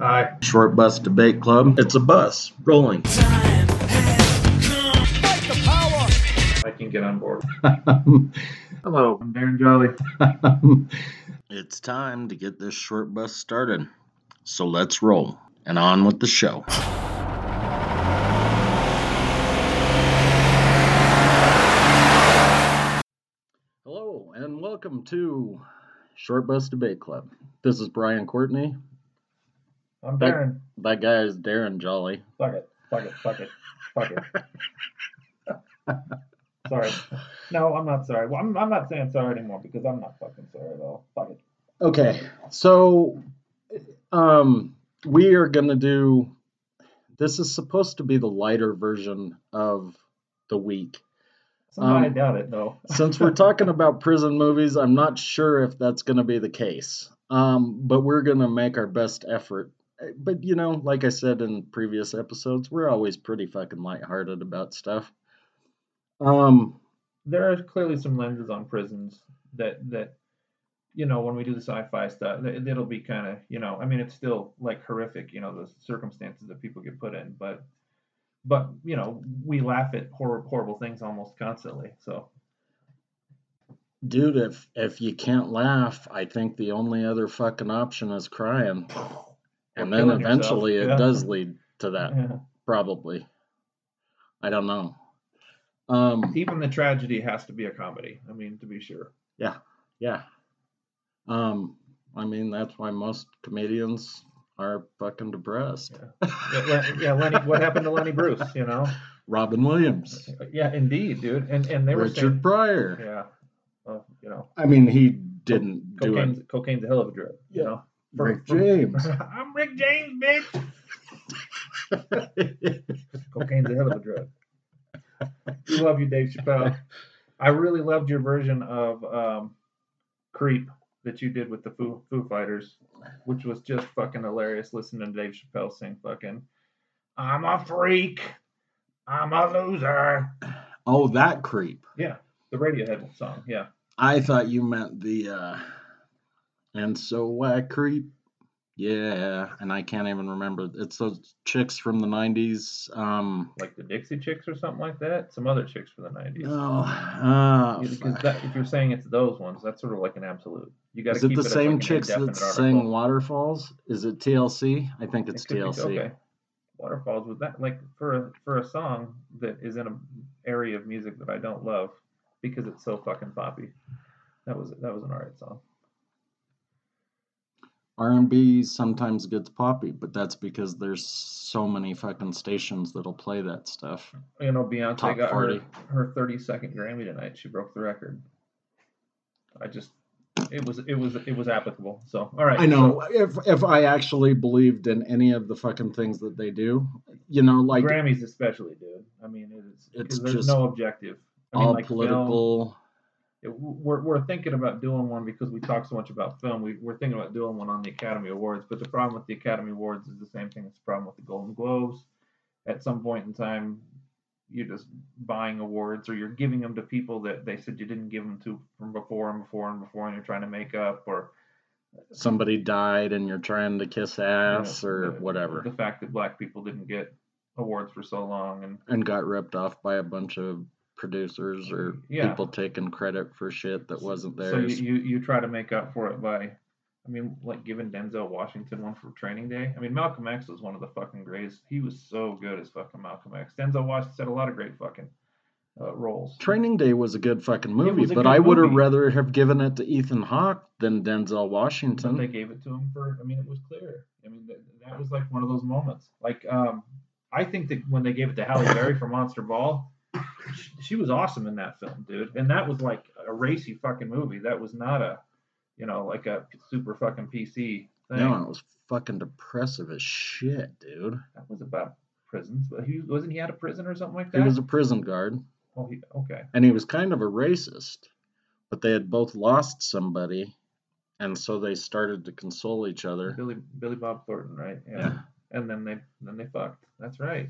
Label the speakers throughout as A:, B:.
A: Aye.
B: Short Bus Debate Club. It's a bus rolling.
A: I can get on board. Hello, I'm Darren Jolly.
B: it's time to get this short bus started. So let's roll and on with the show. Hello and welcome to Short Bus Debate Club. This is Brian Courtney.
A: I'm
B: That-
A: Darren.
B: That guy is Darren Jolly.
A: Fuck it. Fuck it. Fuck it. Fuck it. sorry. No, I'm not sorry. Well, I'm, I'm not saying sorry anymore because I'm not fucking sorry at all. Fuck it.
B: Okay, so um, we are gonna do. This is supposed to be the lighter version of the week. Um,
A: doubt it though.
B: Since we're talking about prison movies, I'm not sure if that's gonna be the case. Um, but we're gonna make our best effort. But you know, like I said in previous episodes, we're always pretty fucking lighthearted about stuff. Um,
A: there are clearly some lenses on prisons that that you know when we do the sci-fi stuff it, it'll be kind of you know i mean it's still like horrific you know the circumstances that people get put in but but you know we laugh at horror, horrible things almost constantly so
B: dude, if if you can't laugh, I think the only other fucking option is crying. And then
A: killing yourself,
B: eventually it
A: yeah.
B: does lead to that,
A: yeah.
B: probably. I don't know. Um,
A: even the tragedy has to be a comedy i mean to be sure
B: yeah. Yeah um, I mean, that's why most comedians are fucking depressed.
A: yeah, Len- yeah lenny what happened to lenny bruce you know
B: Robin Williams,
A: yeah indeed dude and and they were
B: Richard Pryor.
A: yeah well, you know
B: I mean, he didn't do
A: cocaine's,
B: it.
A: cocaine's a hell of a drug you
B: Yeah.
A: know
B: Rick
A: For- for-
B: James.
A: I'm Rick James, bitch. Cocaine's a hell of a drug. We love you, Dave Chappelle. I really loved your version of um, Creep that you did with the Foo, Foo Fighters, which was just fucking hilarious listening to Dave Chappelle sing fucking I'm a freak. I'm a loser.
B: oh, that creep.
A: Yeah, the Radiohead song. Yeah.
B: I thought you meant the uh and so I creep. Yeah, and I can't even remember. It's those chicks from the 90s. Um
A: Like the Dixie Chicks or something like that. Some other chicks from the 90s.
B: no. Uh,
A: Yeah, because that, if you're saying it's those ones, that's sort of like an absolute. You got to
B: is it the same
A: like
B: chicks that sing. Waterfalls? Is it TLC? I think it's
A: It could be-
B: TLC.
A: okay. Waterfalls was that like for a for a song that is in an area of music that I don't love because it's so fucking poppy. That was that was an alright song.
B: R&B sometimes gets poppy, but that's because there's so many fucking stations that'll play that stuff.
A: You know, Beyonce
B: Top
A: got
B: 40.
A: her her 30 second Grammy tonight. She broke the record. I just it was it was it was applicable. So all right.
B: I know if if I actually believed in any of the fucking things that they do, you know, like
A: Grammys especially, dude. I mean, it is
B: It's
A: there's
B: just
A: no objective. I mean,
B: all
A: like
B: political.
A: it- we're, we're thinking about doing one because we talk so much about film. We, we're thinking about doing one on the Academy Awards, but the problem with the Academy Awards is the same thing as the problem with the Golden Globes. At some point in time, you're just buying awards or you're giving them to people that they said you didn't give them to from before and before and before, and you're trying to make up or
B: Somebody died and you're trying to kiss ass
A: you know,
B: or
A: the-
B: whatever,
A: The fact that black people didn't get awards for so long, and
B: and got ripped off by a bunch of producers or
A: Yeah.
B: people taking credit for shit that wasn't there.
A: so you, you you try to make up for it by. I mean, like giving Denzel Washington one for Training Day. I mean, Malcolm X was one of the fucking greatest. He was so good as fucking Malcolm X. Denzel Washington had a lot of great fucking uh, roles.
B: Training Day was a good fucking movie, but I would have rather have given it to Ethan Hawke than Denzel
A: But
B: Washington.
A: they gave it to him for. I mean, it was clear. I mean, that, that was like one of those moments. Like, um, I think that when they gave it to Halle Berry for Monster Ball, she, was awesome in that film, dude. And that was like a racy fucking movie. That was not a, you know, like a super fucking PC thing.
B: No, it was fucking depressive as shit, dude.
A: That was about prisons, but he wasn't he out of prison or something like that.
B: He was a prison guard,
A: oh, he, okay.
B: and he was kind of a racist, but they had both lost somebody, and so they started to console each other.
A: Billy Billy Bob Thornton, right?
B: Yeah.
A: And then they then they fucked. That's right.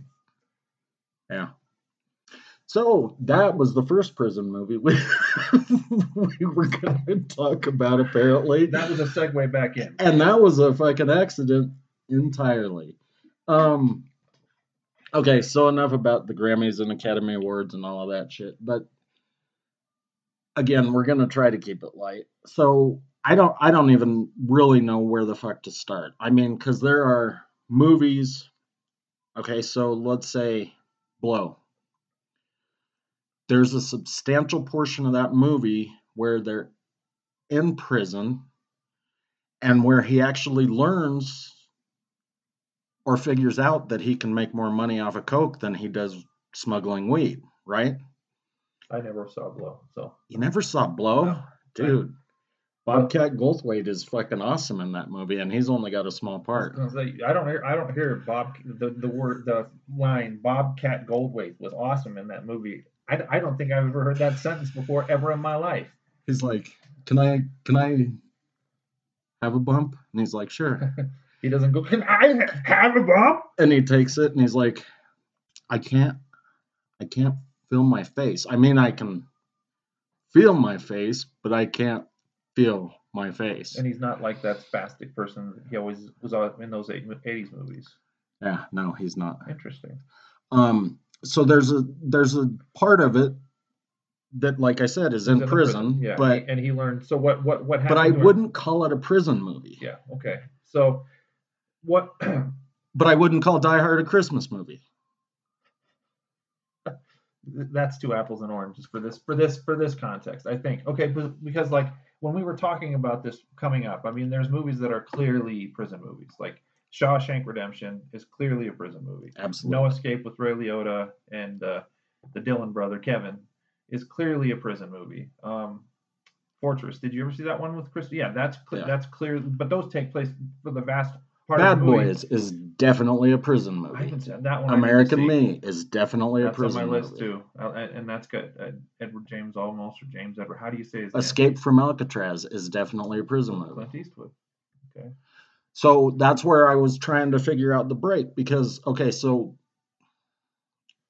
B: Yeah. So that was the first prison movie we, we were going to talk about, apparently.
A: That was a segue back in.
B: And that was a fucking accident entirely. Um, okay, so enough about the Grammys and Academy Awards and all of that shit. But again, we're gonna try to keep it light. So I don't, I don't even really know where the fuck to start. I mean, because there are movies. Okay, so let's say Blow. There's a substantial portion of that movie where they're in prison and where he actually learns or figures out that he can make more money off of coke than he does smuggling weed, right?
A: I never saw Blow, so
B: You never saw Blow?
A: No.
B: Dude. Bobcat Goldthwait is fucking awesome in that movie, and he's only got a small part.
A: I don't hear I don't hear Bob the, the word the line Bobcat Goldthwait was awesome in that movie. I, I don't think I've ever heard that sentence before ever in my life.
B: He's like, "Can I, can I have a bump?" And he's like, "Sure."
A: He doesn't go, Can I have a bump?
B: and he takes it, and he's like, "I can't, I can't feel my face. I mean, I can feel my face, but I can't feel my face."
A: And he's not like that spastic person he always was in those 80s movies.
B: Yeah, no, he's not.
A: Interesting.
B: Um, so there's a there's a part of it that, like I said, is
A: He's
B: in
A: the
B: prison,
A: Yeah,
B: but
A: and he learned. So what what what happened?
B: but I wouldn't call it a prison movie.
A: Yeah. Okay. So what?
B: But I wouldn't call Die Hard a Christmas movie.
A: that's two apples and oranges for this for this for this context i think okay but- because like when we were talking about this coming up i mean there's movies that are clearly prison movies like shawshank redemption is clearly a prison movie
B: Absolutely.
A: no escape with ray liotta and uh, the dillon brother kevin is clearly a prison movie um, fortress did you ever see that one with chris yeah that's cle-
B: Yeah.
A: that's clear but those take place for the vast part
B: Bad
A: of the movie.
B: Boys is definitely a prison movie.
A: that one I need to
B: American. Me is definitely a
A: That's on
B: prison
A: my list
B: movie.
A: too, uh, and that's good. Uh, Edward James Olmos or James Edward. How do you say his
B: Escape from Alcatraz is definitely a prison
A: name?
B: movie.
A: Clint Eastwood. Okay.
B: So that's where I was trying to figure out the break because okay, so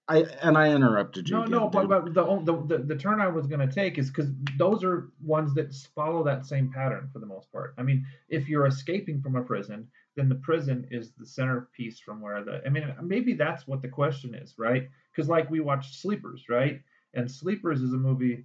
B: I and I interrupted you.
A: No,
B: again,
A: no, but, but the, the the the turn I was going to take is because those are ones that follow that same pattern for the most part. I mean, if you're escaping from a prison, then the prison is the centerpiece from where the. I mean, maybe that's what the question is, right? Because like we watched Sleepers, right? And Sleepers is a movie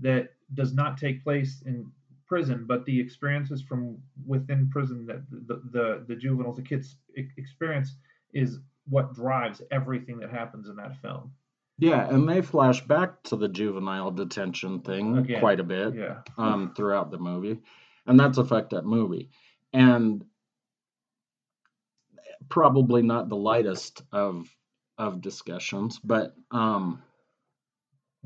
A: that does not take place in prison, but the experiences from within prison that the the, the juveniles, the kids experience is what drives everything that happens in that film.
B: yeah, and they flash back to the juvenile detention thing
A: Again,
B: quite a bit.
A: Yeah.
B: um, throughout the movie, and that's a fucked up movie, and probably not the lightest of of discussions, but um,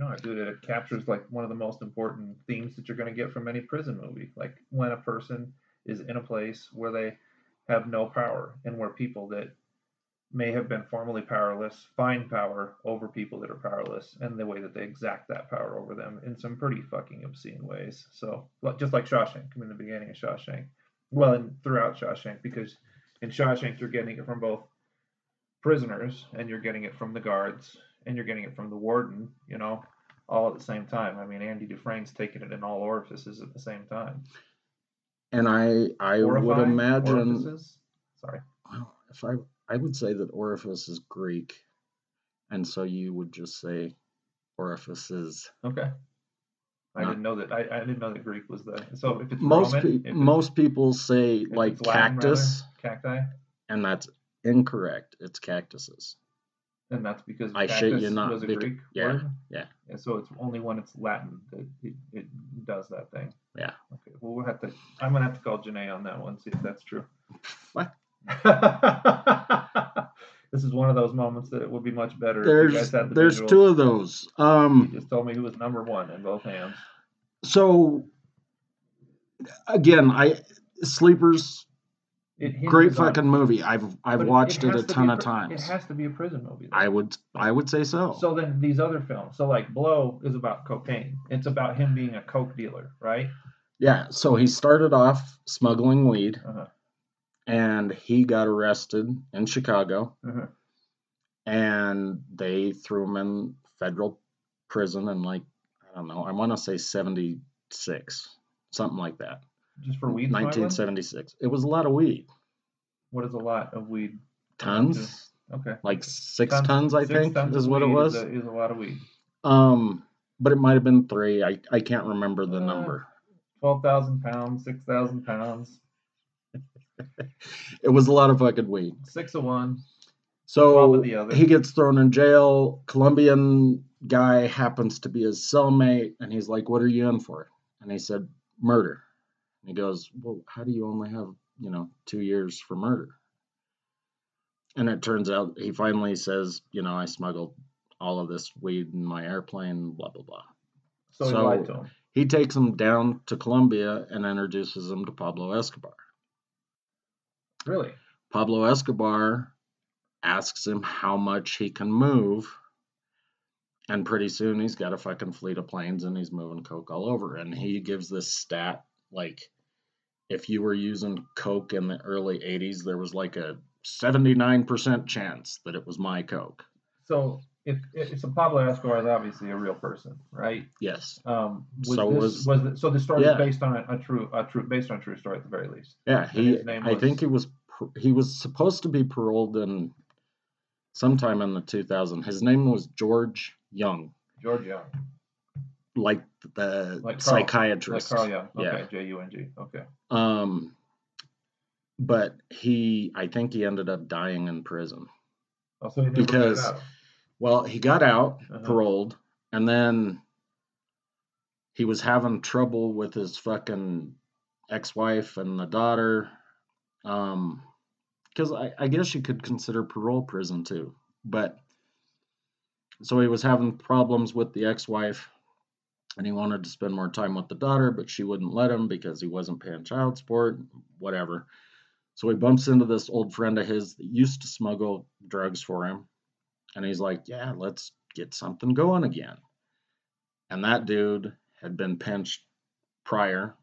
A: No, dude, it captures like one of the most important themes that you're going to get from any prison movie. Like when a person is in a place where they have no power and where people that may have been formerly powerless find power over people that are powerless and the way that they exact that power over them in some pretty fucking obscene ways. So, just like Shawshank, I mean, the beginning of Shawshank. Well, and throughout Shawshank, because in Shawshank, you're getting it from both prisoners and you're getting it from the guards and you're getting it from the warden, you know, all at the same time. I mean, Andy Dufresne's taking it in all orifices at the same time.
B: and I I would imagine
A: orifices? Sorry.
B: well, if I I would say that orifice is Greek, and so you would just say orifices.
A: Okay. I didn't know that. I, I didn't know that Greek was the. So if it's
B: Most
A: Roman,
B: pe- most people say like
A: it's Latin,
B: cactus,
A: cacti,
B: and that's incorrect. It's cactuses.
A: And that's because
B: I shit you not,
A: was a Greek
B: yeah,
A: word.
B: yeah.
A: And so it's only when it's Latin that it, it does that thing.
B: Yeah.
A: Okay. Well, we'll have to. I'm gonna have to call Janae on that one. See if that's true.
B: What?
A: this is one of those moments that it would be much better you
B: There's
A: the
B: there's
A: visuals.
B: two of those.
A: You
B: Um,
A: just told me who was number one in both hands.
B: so again, I sleepers
A: It
B: great
A: on-
B: fucking movie. I've I've watched it,
A: has
B: a
A: to
B: ton
A: be
B: of times.
A: It has to be a prison movie. though.
B: I would I would say so.
A: So then these other films, so like Blow is about cocaine. It's about him being a coke dealer, right?
B: yeah, so he started off smuggling weed
A: Uh-huh.
B: and he got arrested in Chicago
A: Uh-huh.
B: and they threw him in federal prison in like I don't know, I want to say 76, something like that.
A: Just for weed
B: 1976. It was a lot of weed.
A: What is a lot of weed?
B: Tons,
A: Okay.
B: like six tons, I
A: six
B: think,
A: tons
B: is what it was.
A: Is a, is a lot of weed.
B: Um, but it might have been three. I I can't remember the
A: Uh,
B: number.
A: Twelve thousand pounds, six thousand pounds,
B: It was a lot of fucking weed.
A: six of one.
B: So he gets thrown in jail. Colombian guy happens to be his cellmate, and he's like, "What are you in for?" And he said, "Murder." And he goes, "Well, how do you only have you know two years for murder?" And it turns out he finally says, "You know, I smuggled all of this weed in my airplane." Blah blah blah.
A: So, he
B: So-
A: lied to him.
B: He takes him down to Colombia and introduces him to Pablo Escobar.
A: Really?
B: Pablo Escobar asks him how much he can move. And pretty soon he's got a fucking fleet of planes and he's moving coke all over. And he gives this stat like if you were using coke in the early 80s, there was like a 79% chance that it was my coke.
A: So if, if so, Pablo Escobar is obviously a real person, right?
B: Yes.
A: Um, was
B: So
A: this,
B: was-
A: was the, so the story
B: Yeah.
A: is based on a, a true a true based on a true story at the very least.
B: Yeah, he
A: his name
B: I think he was he was supposed to be paroled in sometime in the 2000. His name was George Jung,
A: George Jung,
B: like the
A: Like Carl- like
B: psychiatrist.
A: Carl Jung.
B: Yeah.
A: Okay, J U N G. Okay.
B: Um, but he, I think he ended up dying in prison.
A: Oh, so
B: Because-. Well, he got out,
A: Uh-huh.
B: paroled, and then he was having trouble with his fucking ex-wife and the daughter. Um, because I, I guess you could consider parole prison too. But so he was having problems with the ex-wife, and he wanted to spend more time with the daughter, but she wouldn't let him because he wasn't paying child support, whatever. So he bumps into this old friend of his that used to smuggle drugs for him. And he's like, Yeah, let's get something going again. And that dude had been pinched prior.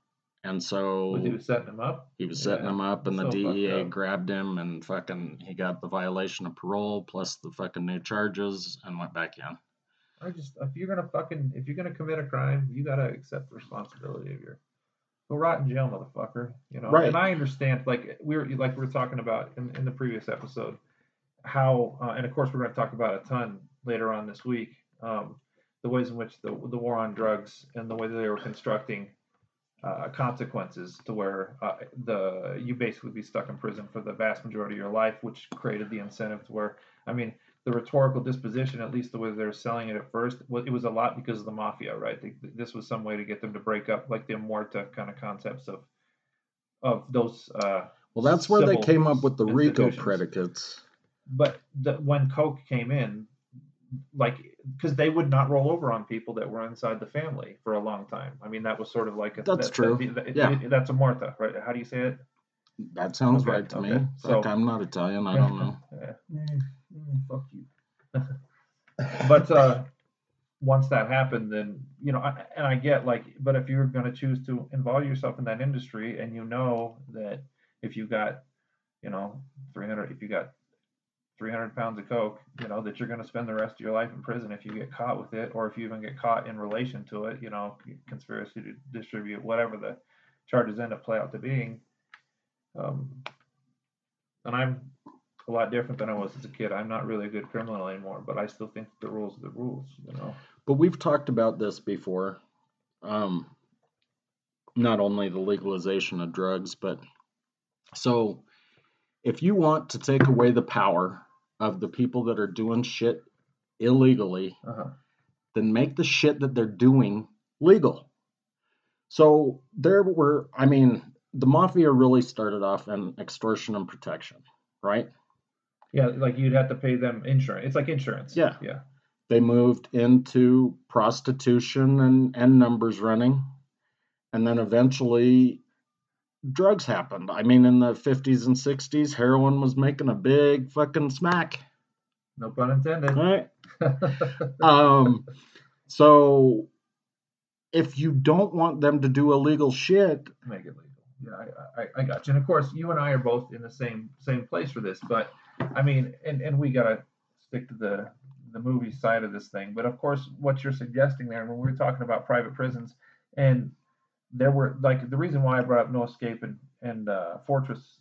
B: And so
A: Was he was setting him up?
B: he was setting
A: Yeah,
B: him up, and the
A: so fucked
B: DEA grabbed him, and fucking he got the violation of parole plus the fucking new charges, and went back in.
A: I just if you're gonna fucking if you're gonna commit a crime, you gotta accept the responsibility of your go rot in jail, motherfucker. You know.
B: Right.
A: And I understand, like we were like we were talking about in, in the previous episode, how uh, and of course we're gonna talk about a ton later on this week. Um, the ways in which the the war on drugs and the way that they were constructing uh, consequences to where uh, the you basically be stuck in prison for the vast majority of your life, which created the incentive to where I mean the rhetorical disposition, at least the way they're selling it at first, it was a lot because of the mafia, right? They, this was some way to get them to break up, like the Muerta kind of concepts of of those. Uh,
B: Well, that's where they came up with the RICO predicates.
A: but the, when Coke came in, like because they would not roll over on people that were inside the family for a long time. I mean, that was sort of like a,
B: That's
A: that-
B: true.
A: that- that-
B: Yeah.
A: it- that's a Muerta, right? How do you say it?
B: That sounds
A: Okay,
B: right to
A: okay.
B: me. Fuck,
A: So-
B: I'm not Italian. I don't know.
A: Yeah. Mm, fuck you. but uh, once that happened, then you know, I, and I get like, but if you're going to choose to involve yourself in that industry, and you know that if you got, you know, 300, if you got 300 pounds of coke, you know that you're going to spend the rest of your life in prison if you get caught with it, or if you even get caught in relation to it, you know, conspiracy to distribute, whatever the charges end up play out to being. Um, and I'm a lot different than I was as a kid. I'm not really a good criminal anymore, but I still think the rules are the rules, you know.
B: But we've talked about this before. Um, not only the legalization of drugs, but so if you want to take away the power of the people that are doing shit illegally,
A: Uh-huh.
B: then make the shit that they're doing legal. So there were, I mean, the mafia really started off in extortion and protection, right?
A: Yeah, like you'd have to pay them insurance. It's like insurance.
B: Yeah.
A: Yeah.
B: They moved into prostitution and, and numbers running. And then eventually drugs happened. I mean, in the 50s and 60s, heroin was making a big fucking smack,
A: No pun intended.
B: right? um, so if you don't want them to do illegal shit,
A: Make it legal. Yeah, I, I, I got you. And of course, you and I are both in the same same place for this. But I mean, and, and we gotta stick to the the movie side of this thing. But of course, what you're suggesting there, when we were talking about private prisons, and there were like the reason why I brought up No Escape and and uh, Fortress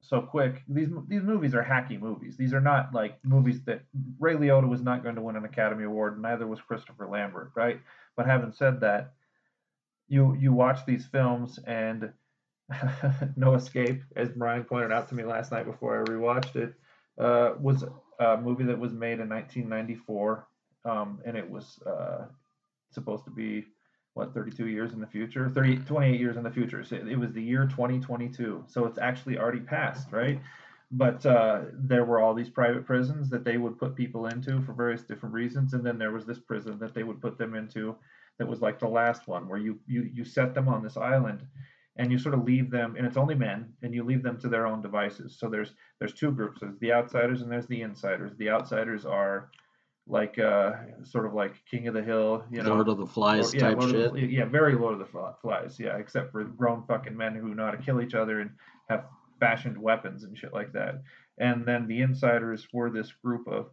A: so quick. These these movies are hacky movies. These are not like movies that Ray Liotta was not going to win an Academy Award, neither was Christopher Lambert, right? But having said that, you you watch these films and No Escape, as Brian pointed out to me last night before I rewatched it, uh, was a movie that was made in 1994, um, and it was uh, supposed to be what 32 years in the future? 30 28 years in the future. So it was the year 2022 so it's actually already passed right? But uh, there were all these private prisons that they would put people into for various different reasons. And then there was this prison that they would put them into that was like the last one where you you you set them on this island and you sort of leave them and it's only men and you leave them to their own devices. So there's there's two groups. There's the outsiders and there's the insiders. The outsiders are like uh sort of like king of the hill you know?
B: Lord of the Flies
A: yeah,
B: type shit.
A: The, yeah very lord of the flies yeah except for grown fucking men who know how to kill each other and have fashioned weapons and shit like that. And then the insiders were this group of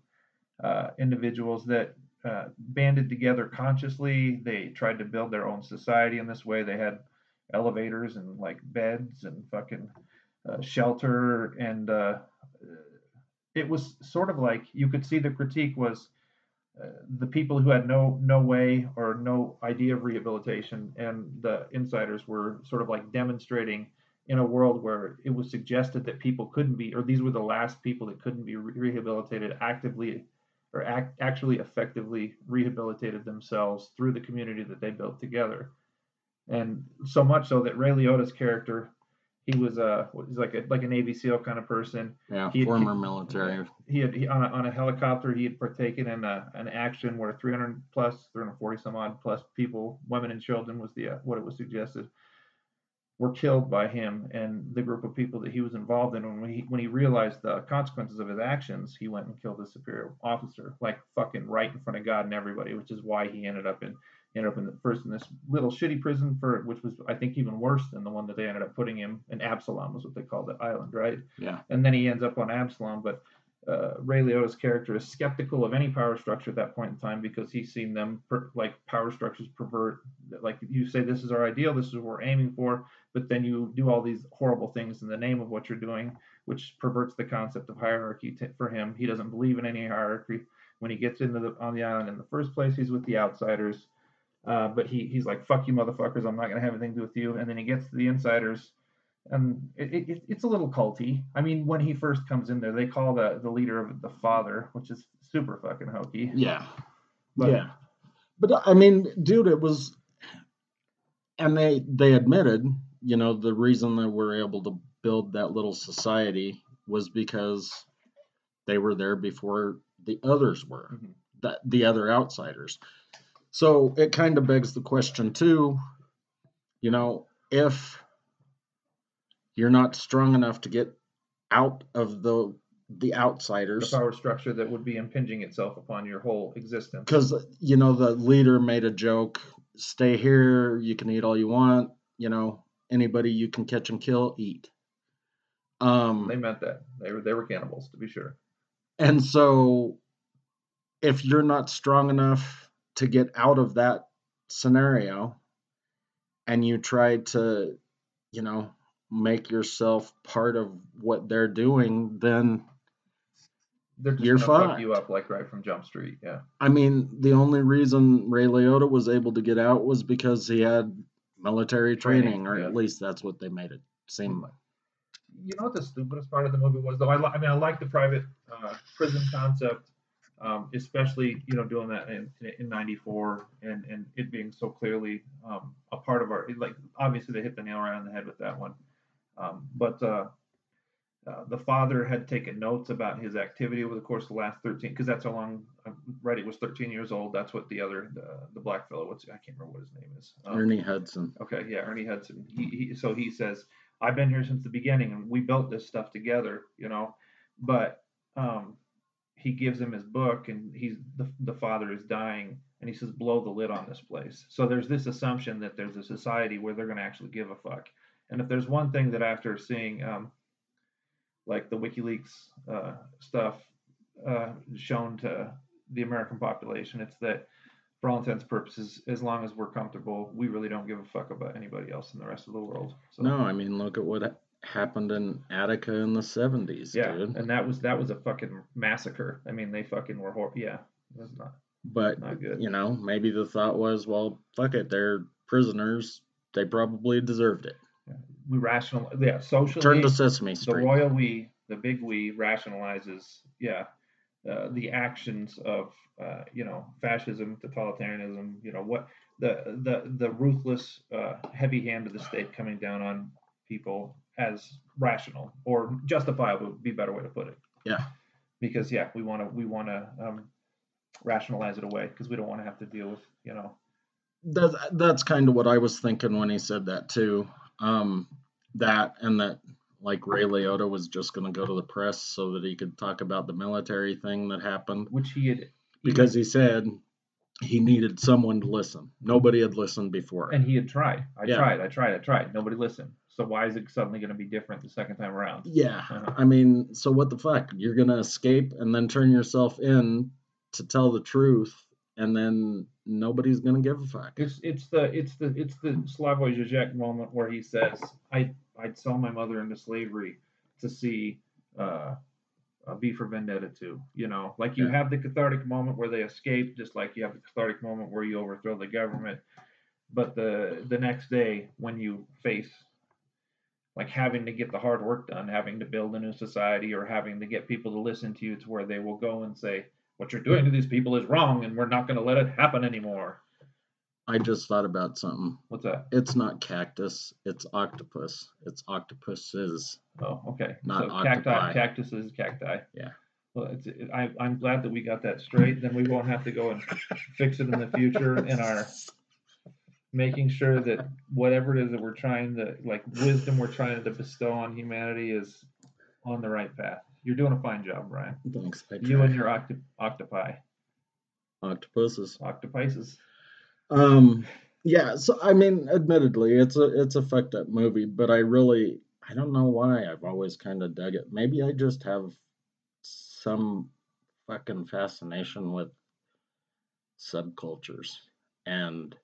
A: uh, individuals that uh, banded together consciously. They tried to build their own society in this way. They had elevators and like beds and fucking uh, shelter and uh, it was sort of like you could see the critique was uh, the people who had no no way or no idea of rehabilitation and the insiders were sort of like demonstrating in a world where it was suggested that people couldn't be or these were the last people that couldn't be rehabilitated actively or act, actually effectively rehabilitated themselves through the community that they built together and so much so that Ray Liotta's character he was a he's like a like a Navy SEAL kind of person.
B: Yeah,
A: He had
B: former
A: kicked-
B: military.
A: he had he, on, a, on a helicopter he had partaken in a, an action where 300 plus 340 some odd plus people women and children was the uh, what it was suggested were killed by him and the group of people that he was involved in. And when he when he realized the consequences of his actions he went and killed the superior officer like fucking right in front of god and everybody which is why he ended up in ended up in the first in this little shitty prison for which was i think even worse than the one that they ended up putting him in absolom was what they called the island right
B: Yeah.
A: and then he ends up on Absolom. But uh, Ray Liotta's character is skeptical of any power structure at that point in time because he's seen them per, like power structures pervert. Like you say, this is our ideal, this is what we're aiming for, but then you do all these horrible things in the name of what you're doing, which perverts the concept of hierarchy for him. He doesn't believe in any hierarchy. When he gets into the on the island in the first place, he's with the outsiders. Uh, but he, he's like, fuck you, motherfuckers. I'm not going to have anything to do with you. And then he gets to the insiders, and it, it, it's a little culty. I mean, when he first comes in there, they call the, the leader of the father, which is super fucking hokey.
B: Yeah.
A: But-
B: yeah. But I mean, dude, it was and they they admitted, you know, the reason they we're able to build that little society was because they were there before the others were.
A: Mhm.
B: That the other outsiders. So it kind of begs the question too, you know, if you're not strong enough to get out of the the outsiders The
A: power structure that would be impinging itself upon your whole existence.
B: because you know the leader made a joke stay here you can eat all you want you know anybody you can catch and kill eat um
A: They meant that. They were they were cannibals, to be sure.
B: and so if you're not strong enough to get out of that scenario and you try to you know make yourself part of what they're doing then
A: They're just
B: You're
A: gonna fuck you up like right from Jump Street. Yeah.
B: I mean, the only reason Ray Liotta was able to get out was because he had military
A: Training,
B: training, or
A: yeah.
B: at least that's what they made it seem like.
A: you know what the stupidest part of the movie was though I, li- I mean i like the private uh, prison concept um, especially you know doing that in, in 94 and and it being so clearly um, a part of our like obviously they hit the nail right on the head with that one um, but uh, uh, the father had taken notes about his activity over the course of the last 13 because that's how long I'm right it was 13 years old that's what the other the, the black fellow what's i can't remember what his name is um,
B: Ernie Hudson.
A: Okay, yeah, Ernie Hudson. He, he so he says, I've been here since the beginning and we built this stuff together, you know. But um he gives him his book and he's the, the father is dying and he says, blow the lid on this place. So there's this assumption that there's a society where they're gonna actually give a fuck. And if there's one thing that after seeing um like the WikiLeaks uh, stuff uh, shown to the American population, it's that for all intents purposes, as long as we're comfortable, we really don't give a fuck about anybody else in the rest of the world. So
B: No, I mean, look at what happened in Attica in the 70s,
A: Yeah,
B: dude.
A: and that was that was a fucking massacre. I mean, they fucking were hor- yeah, was not
B: But,
A: not good.
B: you know, maybe the thought was, well, fuck it, they're prisoners. They probably deserved it.
A: We rational yeah, socially
B: Turn to Sesame Street.
A: the royal we, the big we rationalizes yeah, uh, the actions of uh, you know fascism, totalitarianism, you know what the the the ruthless uh, heavy hand of the state coming down on people as rational or justifiable would be a better way to put it.
B: Yeah.
A: Because yeah, we want to we want to um, rationalize it away because we don't want to have to deal with you know
B: That, that's kind of what I was thinking when he said that, too. Um, that and that, like, Ray Liotta was just going to go to the press so that he could talk about the military thing that happened.
A: which he had
B: Because he said he needed someone to listen. Nobody had listened before.
A: and he had tried. I
B: Yeah.
A: tried. I tried. I tried. Nobody listened. So why is it suddenly going to be different the second time around?
B: Yeah,
A: Uh-huh.
B: I mean, so what the fuck? You're gonna escape and then turn yourself in to tell the truth, and then nobody's gonna give a fuck.
A: It's it's the it's the it's the Slavoj Žižek moment where he says, "I I'd sell my mother into slavery to see uh, uh, V for Vendetta 2." You know, like you
B: Yeah.
A: have the cathartic moment where they escape, just like you have the cathartic moment where you overthrow the government. But the the next day, when you face like having to get the hard work done, having to build a new society, or having to get people to listen to you to where they will go and say, "What you're doing to these people is wrong, and we're not going to let it happen anymore."
B: I just thought about something.
A: What's that?
B: It's not cactus, it's octopus. It's octopuses.
A: Oh, okay.
B: Not
A: so cacti, cactuses, cacti.
B: Yeah.
A: Well, it's, it, I, I'm glad that we got that straight. Then we won't have to go and fix it in the future in our making sure that whatever it is that we're trying to, like wisdom we're trying to bestow on humanity is on the right path. You're doing a fine job, Brian.
B: Thanks. I
A: You and your octo- octopi,
B: octopuses.
A: octopuses.
B: Um, yeah. So I mean, admittedly, it's a it's a fucked up movie, but I really I don't know why I've always kind of dug it. Maybe I just have some fucking fascination with subcultures and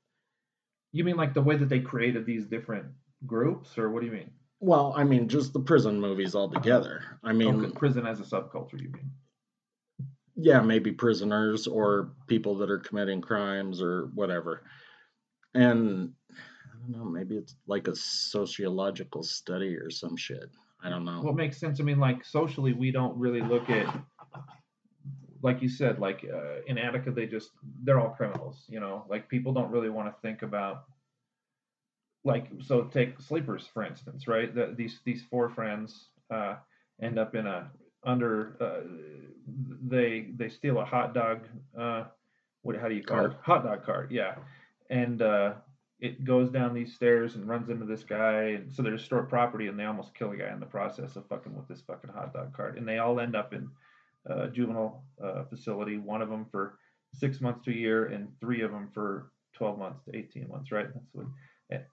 A: You mean like the way that they created these different groups, or what do you mean?
B: well, I mean, just the prison movies altogether. I mean,
A: okay, prison as a subculture, you mean?
B: yeah, maybe prisoners or people that are committing crimes or whatever. And I don't know, maybe it's like a sociological study or some shit. I don't know.
A: What makes sense. I mean, like socially, we don't really look at, like you said, like uh, in Attica, they just they're all criminals. You know, like people don't really want to think about, like, so take sleepers for instance, right? The, these these four friends uh, end up in a under uh, they they steal a hot dog. Uh, what how do you call it? Hot dog cart, yeah, and uh, it goes down these stairs and runs into this guy, and so they destroy property, and they almost kill a guy in the process of fucking with this fucking hot dog cart, and they all end up in uh, juvenile uh, facility. One of them for six months to a year, and three of them for twelve months to eighteen months. Right? That's what. And,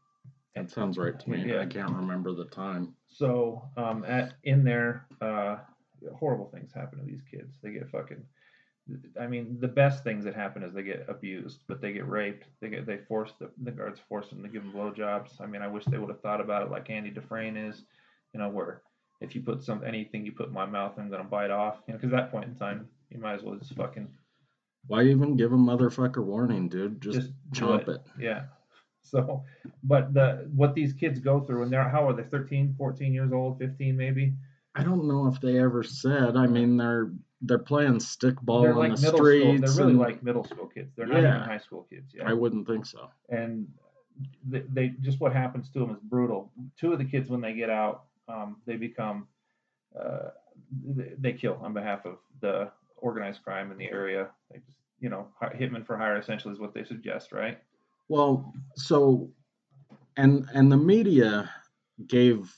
B: that sounds right to me.
A: Yeah.
B: I can't remember the time.
A: So um, at in there, uh, horrible things happen to these kids. They get fucking. I mean, the best things that happen is they get abused, but they get raped. They get they force the, the guards force them to give them blowjobs. I mean, I wish they would have thought about it like Andy Dufresne is, you know, where if you put some anything you put in my mouth, I'm gonna bite off. You know, because that point in time, you might as well just fucking
B: Why even give a motherfucker warning, dude? Just,
A: just
B: chomp it.
A: Yeah. So, but the what these kids go through, and they're how are they? 13, 14 years old, 15 maybe.
B: I don't know if they ever said. I mean, they're they're playing stickball
A: they're
B: on
A: like
B: the
A: middle school.
B: streets.
A: They're really
B: and
A: like middle school kids. They're not even high school kids Yeah.
B: I wouldn't think so.
A: and they, they just what happens to them is brutal. Two of the kids, when they get out, um, they become uh, they, kill on behalf of the organized crime in the area. They just you know hi- hitmen for hire essentially is what they suggest, right?
B: Well, so and and the media gave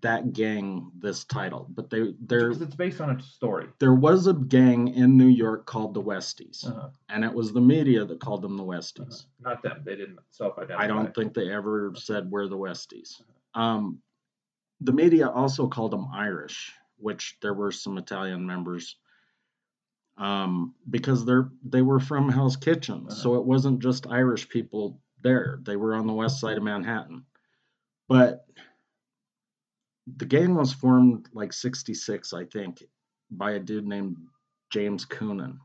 B: that gang this title, but they there
A: Because it's based on a story.
B: there was a gang in New York called the Westies,
A: Uh-huh.
B: and it was the media that called them the Westies.
A: Not them. They didn't self-identify.
B: I don't think they ever said we're the Westies. Um, the media also called them Irish, which there were some Italian members. Um, because they're they were from Hell's Kitchen, so it wasn't just Irish people there. They were on the west side of Manhattan. But the gang was formed like 66, I think, by a dude named James Coonan.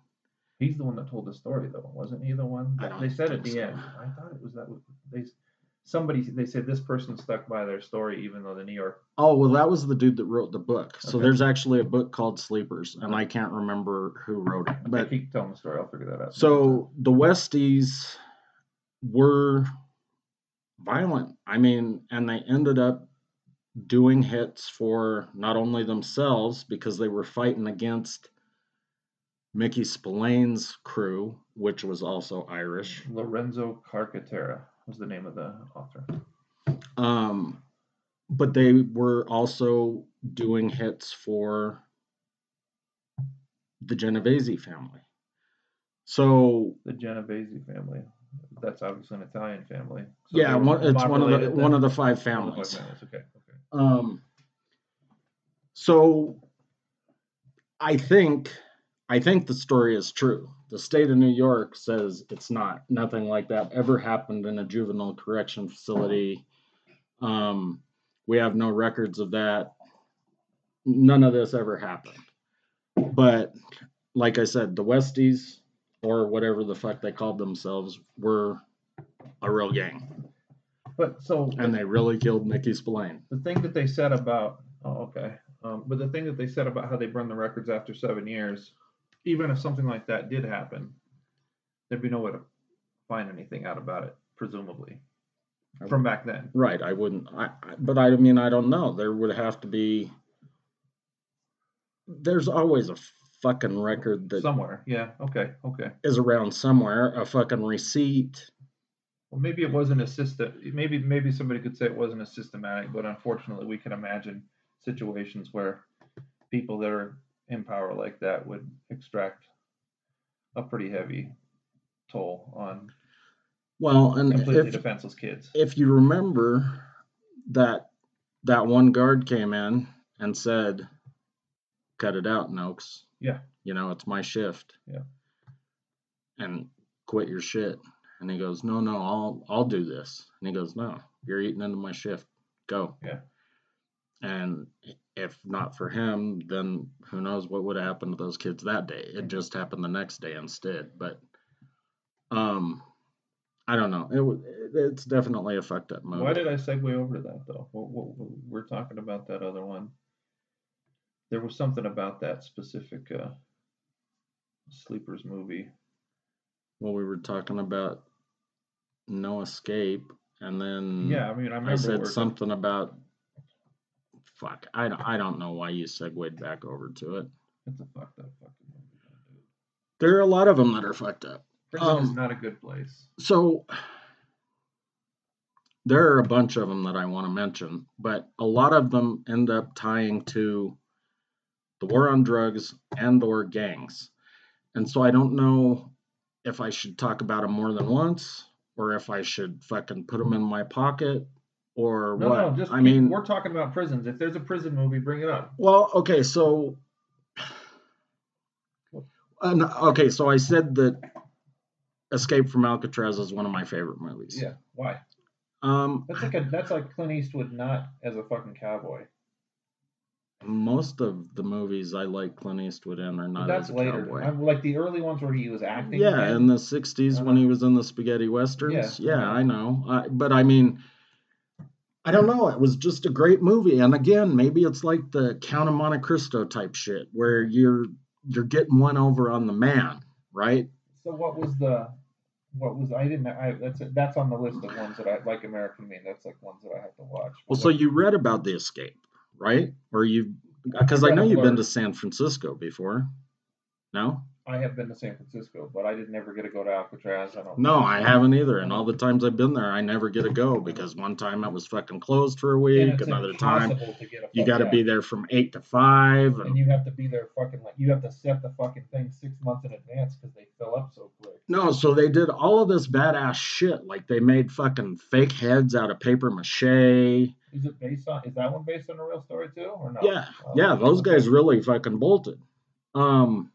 A: He's the one that told the story, though, wasn't he? The one that they said at the
B: so.
A: end. I thought it was that they. Somebody they said this person stuck by their story, even though the New York.
B: Oh, well, that was the dude that wrote the book. So
A: Okay.
B: there's actually a book called Sleepers, and I can't remember who wrote it.
A: But
B: But
A: keep telling the story. I'll figure that out.
B: So the Westies were violent. I mean, and they ended up doing hits for not only themselves because they were fighting against Mickey Spillane's crew, which was also Irish.
A: Lorenzo Carcaterra was the name of the author.
B: Um, but they were also doing hits for the Genovese family. So
A: The Genovese family. That's obviously an Italian family. So
B: yeah, one, it's one of the one
A: then?
B: of the five
A: One of the
B: families.
A: five families. Okay. Okay.
B: Um, so I think I think the story is true. The state of New York says it's not. Nothing like that ever happened in a juvenile correction facility. Um, we have no records of that. None of this ever happened. But like I said, the Westies or whatever the fuck they called themselves were a real gang,
A: But so
B: and they really killed Mickey Spillane.
A: the thing that they said about oh okay um, but the thing that they said about how they burn the records after seven years even if something like that did happen there'd be no way to find anything out about it presumably from back then
B: Right, I wouldn't. I, I but I mean, I don't know. There would have to be. There's always a fucking record that
A: somewhere yeah okay okay Is
B: around somewhere. A fucking receipt.
A: well maybe it wasn't a system maybe maybe somebody could say it wasn't a systematic but unfortunately we can imagine situations where people that are power like that would extract a pretty heavy toll on
B: Well, and
A: completely
B: if
A: defenseless kids
B: if you remember that that one guard came in and said, "Cut it out, Nokes."
A: Yeah.
B: You know, it's my shift.
A: Yeah.
B: And quit your shit. And he goes, "No, no, I'll I'll do this." And he goes, "No, you're eating into my shift. Go."
A: Yeah.
B: And if not for him, then who knows what would have happened to those kids that day? It just happened the next day instead. But um, I don't know. It, it's definitely a fucked up movie.
A: Why did I segue over to that though? What, what, what- we're talking about that other one. There was something about that specific uh, sleepers movie.
B: Well, we were talking about No Escape, and then
A: Yeah, I mean, I
B: I said something about fuck. I don't, I don't know why you segued back over to it.
A: It's a fucked up fucking movie, dude.
B: There are a lot of them that are fucked up.
A: Prison is
B: Um,
A: not a good place.
B: So there are a bunch of them that I want to mention, but a lot of them end up tying to the war on drugs and or gangs. And so I don't know if I should talk about them more than once or if I should fucking put them in my pocket or
A: No,
B: what.
A: no, just
B: I mean,
A: we're talking about prisons. If there's a prison movie, bring it up.
B: well, okay, so uh, okay, so I said that Escape from Alcatraz is one of my favorite movies.
A: Yeah, why?
B: Um,
A: That's like a that's like Clint Eastwood not as a fucking cowboy.
B: most of the movies I like Clint Eastwood in are not
A: that's
B: as a
A: later.
B: cowboy.
A: I'm like the early ones where he was acting.
B: Yeah,
A: again.
B: in the '60s when
A: Uh-huh.
B: he was in the spaghetti westerns.
A: Yeah,
B: Yeah. I know. I, but I mean, I don't know. It was just a great movie. And again, maybe it's like the Count of Monte Cristo type shit, where you're you're getting one over on the man, right?
A: So what was the what was I didn't I that's that's on the list of ones that I like American Me. That's like ones that I have to watch.
B: Well, so you read about the escape, right? Or you, because I know you've been to San Francisco before. No,
A: I have been to San Francisco, but I didn't ever get to go to Alcatraz. I don't.
B: no, I haven't either. And all the times I've been there, I never get to go because one time it was fucking closed for a week. Another time
A: impossible to get a
B: you got to be there from eight to five.
A: and
B: And
A: you have to be there fucking like you have to set the fucking thing six months in advance because they fill up so quick.
B: no, so they did all of this badass shit. Like they made fucking fake heads out of paper mache.
A: Is it based on? Is that one based on a real story too, or no?
B: Yeah,
A: Oh,
B: yeah, those guys really fucking bolted. Um,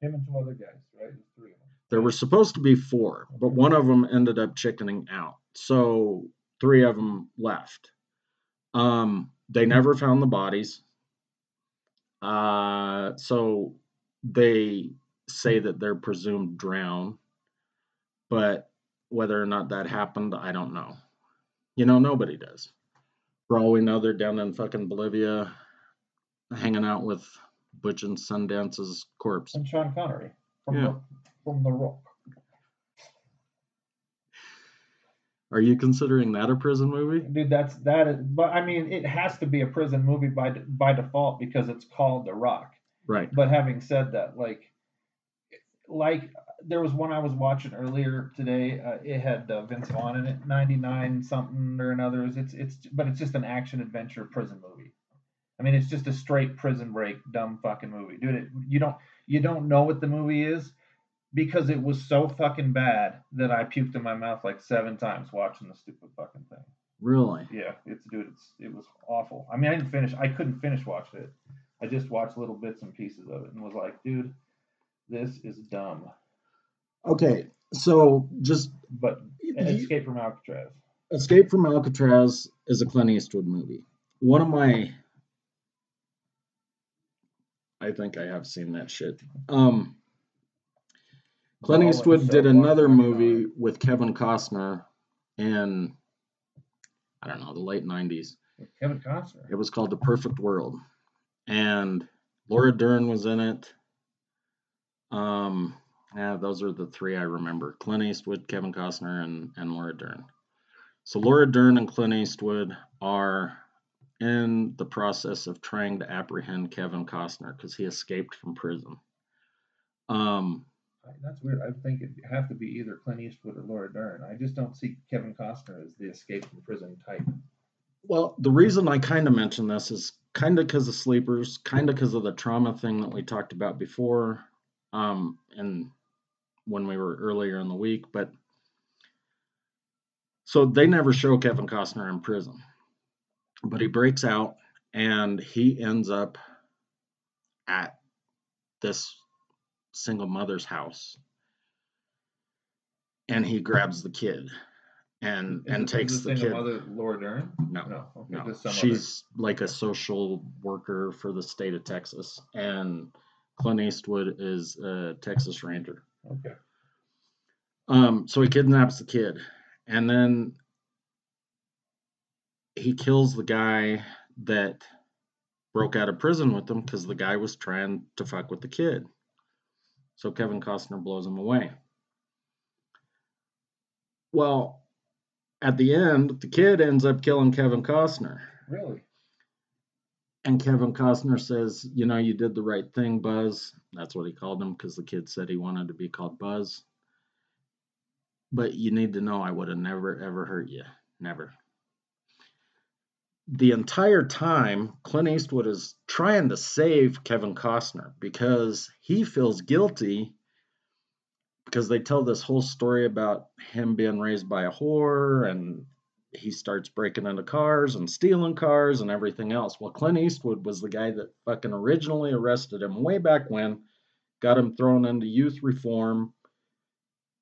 A: Him and two other guys, right? There's three of them.
B: There were supposed to be four, but one of them ended up chickening out. So three of them left. Um, they never found the bodies. Uh, so they say that they're presumed drowned, but whether or not that happened, I don't know. You know, nobody does. For all we know, they're down in fucking Bolivia hanging out with Butch and Sundance's corpse.
A: And Sean Connery from,
B: Yeah.
A: the, from The Rock.
B: Are you considering that a prison movie?
A: Dude, that's that is, but I mean, it has to be a prison movie by by default because it's called The Rock.
B: Right.
A: But having said that, like, like there was one I was watching earlier today. Uh, it had uh, Vince Vaughn in it, ninety nine something or another. It's it's but it's just an action adventure prison movie. I mean, it's just a straight prison break, dumb fucking movie, dude. It, you don't you don't know what the movie is because it was so fucking bad that I puked in my mouth like seven times watching the stupid fucking thing.
B: Really?
A: Yeah, it's dude, it's it was awful. I mean, I didn't finish. I couldn't finish watching it. I just watched little bits and pieces of it and was like, dude, this is dumb.
B: Okay. So just
A: But Escape from Alcatraz.
B: Escape from Alcatraz is a Clint Eastwood movie. One of my I think I have seen that shit. Um Clint Eastwood did another movie
A: on
B: with Kevin Costner in I don't know, the late 90s.
A: it. Kevin Costner.
B: It was called The Perfect World. And Laura Dern was in it. Um, yeah, those are the three I remember Clint Eastwood, Kevin Costner, and, and Laura Dern. So Laura Dern and Clint Eastwood are in the process of trying to apprehend Kevin Costner because he escaped from prison. Um,
A: That's weird. I think it'd have to be either Clint Eastwood or Laura Dern. I just don't see Kevin Costner as the escape from prison type.
B: Well, the reason I kind of mention this is kind of because of sleepers, kind of because of the trauma thing that we talked about before, um, and when we were earlier in the week. But so they never show Kevin Costner in prison, but he breaks out and he ends up at this single mother's house, and he grabs the kid and
A: Is
B: and takes
A: is
B: the kid.
A: single mother Laura Dern?
B: No,
A: No. Okay,
B: no,
A: some other-
B: she's like a social worker for the state of Texas, and Clint Eastwood is a Texas Ranger.
A: Okay.
B: Um, so he kidnaps the kid, and then he kills the guy that broke out of prison with him because the guy was trying to fuck with the kid. So Kevin Costner blows him away. Well, at the end, the kid ends up killing Kevin Costner.
A: Really?
B: And Kevin Costner says, You know, you did the right thing, Buzz. That's what he called him because the kid said he wanted to be called Buzz. But you need to know I would have never, ever hurt you. Never. The entire time, Clint Eastwood is trying to save Kevin Costner because he feels guilty because they tell this whole story about him being raised by a whore and he starts breaking into cars and stealing cars and everything else. Well, Clint Eastwood was the guy that fucking originally arrested him way back when, got him thrown into youth reform,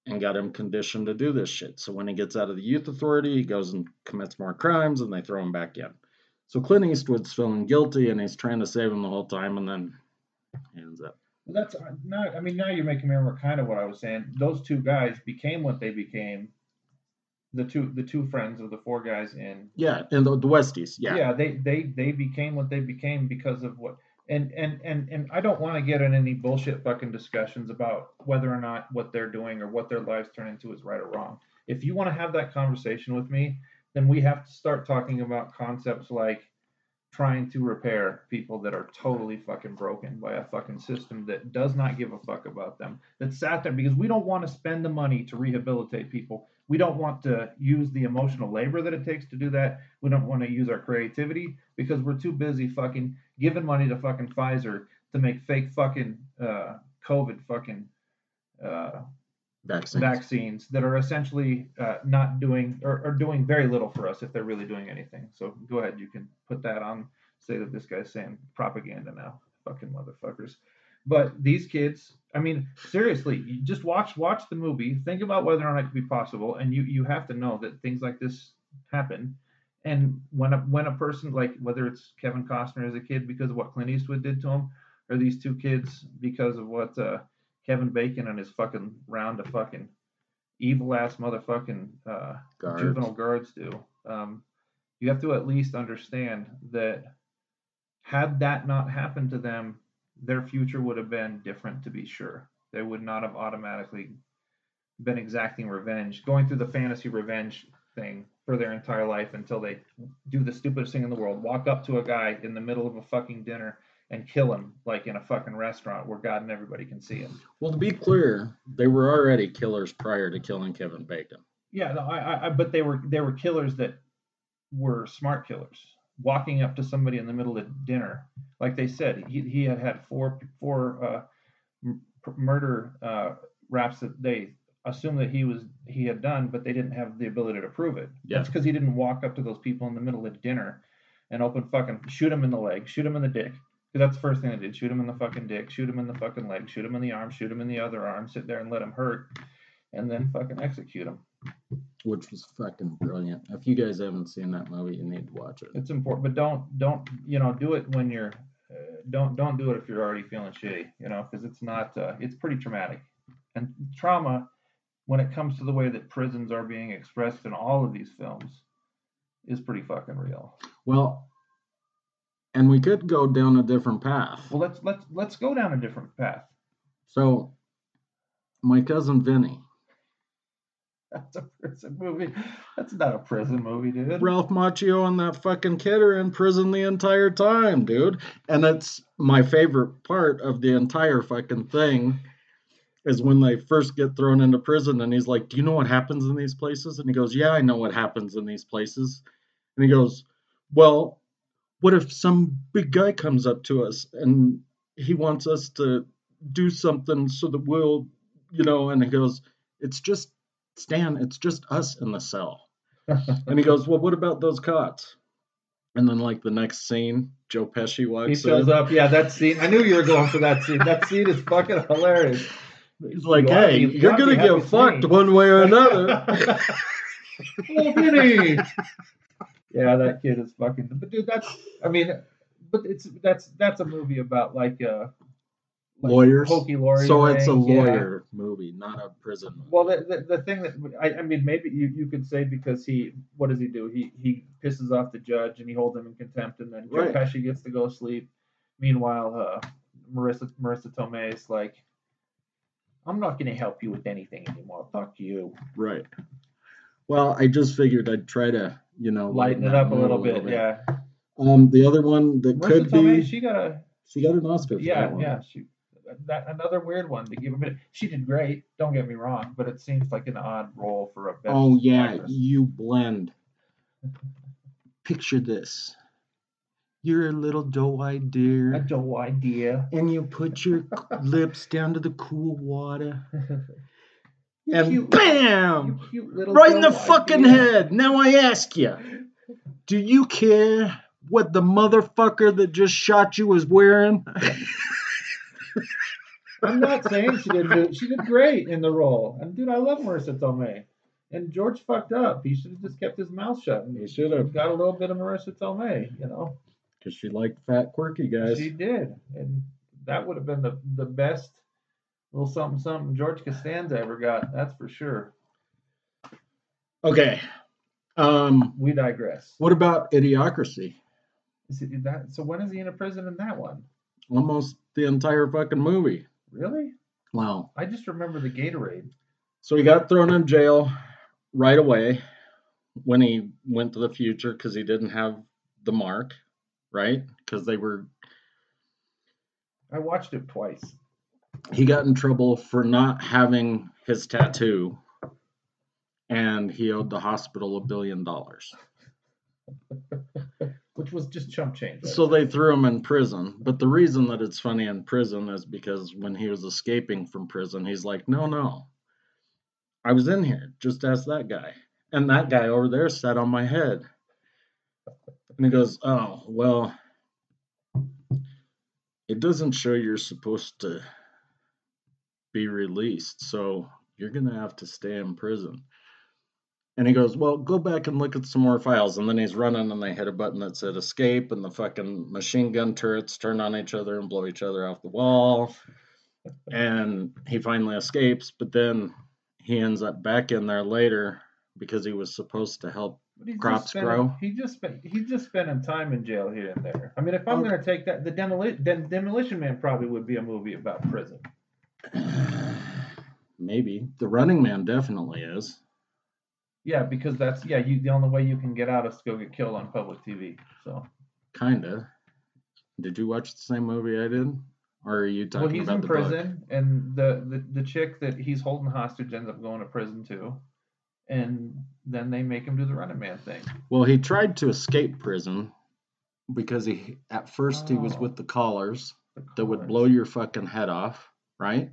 B: and got him conditioned to do this shit. So when he gets out of the youth authority, he goes and commits more crimes and they throw him back in. So Clint Eastwood's feeling guilty and he's trying to save him the whole time and then he ends up.
A: Well, that's uh, not. I mean, now you're making me remember kind of what I was saying. Those two guys became what they became. The two, the two friends of the four guys in
B: Yeah, in the, the Westies. Yeah.
A: yeah they they they became what they became because of what and and and and i don't want to get in any bullshit fucking discussions about whether or not what they're doing or what their lives turn into is right or wrong. If you want to have that conversation with me then we have to start talking about concepts like trying to repair people that are totally fucking broken by a fucking system that does not give a fuck about them that sat there because we don't want to spend the money to rehabilitate people we don't want to use the emotional labor that it takes to do that we don't want to use our creativity because we're too busy fucking giving money to fucking Pfizer to make fake fucking uh, COVID fucking uh,
B: Vaccines.
A: vaccines that are essentially uh, not doing or, or doing very little for us if they're really doing anything. So go ahead, you can put that on. Say that this guy's saying propaganda now, fucking motherfuckers. But these kids, I mean, seriously, you just watch watch the movie. Think about whether or not it could be possible, and you you have to know that things like this happen. And when a when a person like whether it's Kevin Costner as a kid because of what Clint Eastwood did to him, or these two kids because of what uh, Kevin Bacon and his fucking round of fucking evil ass motherfucking uh,
B: Guards.
A: juvenile guards do. Um, you have to at least understand that had that not happened to them, their future would have been different to be sure. They would not have automatically been exacting revenge, going through the fantasy revenge thing for their entire life until they do the stupidest thing in the world walk up to a guy in the middle of a fucking dinner and kill him like in a fucking restaurant where God and everybody can see him.
B: Well, to be clear, they were already killers prior to killing Kevin Bacon.
A: Yeah, no, I, I, I, but they were they were killers that were smart killers, walking up to somebody in the middle of dinner, like they said, he, he had had four four uh, m- murder uh, raps that they assumed that he was he had done, but they didn't have the ability to prove it.
B: Yeah.
A: That's because he didn't walk up to those people in the middle of dinner and open fucking shoot him in the leg, shoot him in the dick. 'Cause that's the first thing they did: shoot him in the fucking dick, shoot him in the fucking leg, shoot him in the arm, shoot him in the other arm, sit there and let him hurt, and then fucking execute him.
B: Which was fucking brilliant. If you guys haven't seen that movie, you need to watch it.
A: It's important, but don't don't you know do it when you're uh, don't don't do it if you're already feeling shitty, you know, because it's not uh, it's pretty traumatic, and trauma when it comes to the way that prisons are being expressed in all of these films is pretty fucking real.
B: Well, and we could go down a different path.
A: Well, let's let's let's go down a different path.
B: So, my cousin Vinny,
A: That's a prison movie. That's not a prison movie, dude.
B: Ralph Macchio and that fucking kid are in prison the entire time, dude. And it's my favorite part of the entire fucking thing is when they first get thrown into prison and he's like, Do you know what happens in these places? And he goes, Yeah, I know what happens in these places. And he goes, Well, what if some big guy comes up to us and he wants us to do something so that we'll, you know, and he goes, It's just Stan, it's just us in the cell. And he goes, Well, what about those cots? And then, like, the next scene, Joe Pesci walks
A: he shows up. Yeah, that scene. I knew you were going for that scene. That scene is fucking hilarious.
B: He's like,
A: You
B: Hey,
A: be-
B: you're going to
A: be happy
B: get fucked
A: seeing."
B: one way or another.
A: oh, Vinny. Yeah, that kid is fucking. But dude, that's. I mean, but it's that's that's a movie about like uh like
B: Lawyers.
A: hokey lawyer.
B: so it's a
A: thing, yeah.
B: lawyer movie, not a prison movie.
A: Well, the, the, the thing that I, I mean, maybe you, you could say because he, what does he do? He he pisses off the judge and he holds him in contempt, and then Joe
B: Right.
A: Pesci gets to go sleep. Meanwhile, uh, Marisa Marisa Tomei is like, I'm not going to help you with anything anymore. Fuck you.
B: Right. Well, I just figured I'd try to, you know,
A: Lighten it up a
B: mood
A: little bit, yeah.
B: Um, the other one that
A: Marisa
B: could
A: Tomei,
B: be,
A: she got a
B: she got an Oscar for
A: yeah
B: that one.
A: yeah she that another weird one to give a bit. She did great. Don't get me wrong, but it seems like an odd role for a best
B: Oh yeah,
A: actress.
B: you blend. Picture this. You're a little doe-eyed deer,
A: have no idea.
B: and you put your lips down to the cool water,
A: You
B: and
A: cute-
B: bam!
A: you cute little
B: Right in the fucking
A: deer.
B: head. Now I ask you, do you care what the motherfucker that just shot you was wearing?
A: I'm not saying she didn't do. She did great in the role. And dude, I love Marisa Tomei. And George fucked up. He should have just kept his mouth shut. And
B: He should have,
A: got a little bit of Marisa Tomei. You know,
B: because she liked fat, quirky guys.
A: she did, and that would have been the the best little something something George Costanza ever got. That's for sure.
B: Okay. Um,
A: We digress.
B: what about Idiocracy?
A: Is it that? So when is he in a prison in that one?
B: Almost the entire fucking movie.
A: Really?
B: Wow.
A: I just remember the Gatorade.
B: So he got thrown in jail right away when he went to the future because he didn't have the mark, right? Because they were.
A: I watched it twice.
B: He got in trouble for not having his tattoo, and he owed the hospital a billion dollars.
A: which was just chump change. right?
B: So they threw him in prison. But the reason that it's funny in prison is because when he was escaping from prison, he's like, no, no. I was in here. Just ask that guy. And that guy over there sat on my head. And he goes, oh, well, it doesn't show you're supposed to be released. So you're going to have to stay in prison. And he goes, Well, go back and look at some more files. And then he's running and they hit a button that said escape, and the fucking machine gun turrets turn on each other and blow each other off the wall. And he finally escapes, but then he ends up back in there later because he was supposed to help. Crops grow.
A: He just spent, he's just spending time in jail here and there. I mean, if I'm
B: oh.
A: going to take that, the Demoli- Den- Demolition Man probably would be a movie about prison.
B: Maybe. The running man definitely is.
A: Yeah, because that's yeah, you the only way you can get out is to go get killed on public TV. So
B: Kinda. Did you watch the same movie I did? Or are you talking
A: well, he's
B: about
A: in
B: the book?
A: prison, and the, the the chick that he's holding hostage ends up going to prison too, and then they make him do the Running Man thing.
B: Well, he tried to escape prison because he at first he was
A: Oh.
B: with the collars
A: The
B: that would blow your fucking head off, right?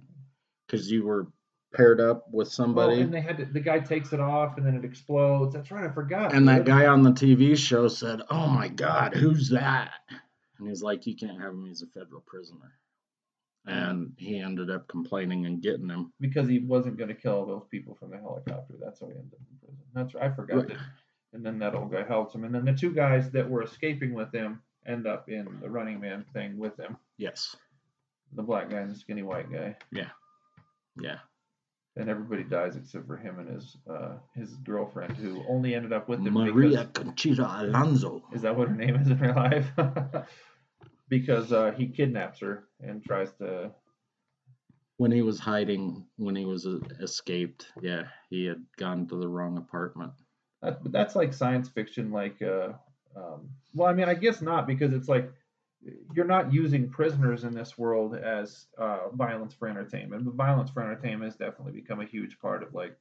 B: Because you were paired up with somebody.
A: and they had to, the guy takes it off, and then it explodes. That's right, I forgot.
B: and that guy on the TV show said, "Oh my God, who's that?" And he's like, "You can't have him. He's a federal prisoner." And he ended up complaining and getting him.
A: because he wasn't going to kill those people from the helicopter. That's how he ended up in prison. That's right. I forgot
B: Right.
A: that. And then that old guy helps him, and then the two guys that were escaping with him end up in the Running Man thing with him.
B: Yes.
A: The black guy and the skinny white guy,
B: Yeah. Yeah.
A: And everybody dies except for him and his uh, his girlfriend, who only ended up with him.
B: Maria
A: because-
B: Conchita Alonso.
A: is that what her name is in real life? because uh, he kidnaps her and tries to.
B: When he was hiding, when he was uh, escaped, yeah, he had gone to the wrong apartment.
A: That, that's like science fiction, like, uh, um, well, I mean, I guess not because it's like you're not using prisoners in this world as uh, violence for entertainment. But violence for entertainment has definitely become a huge part of like.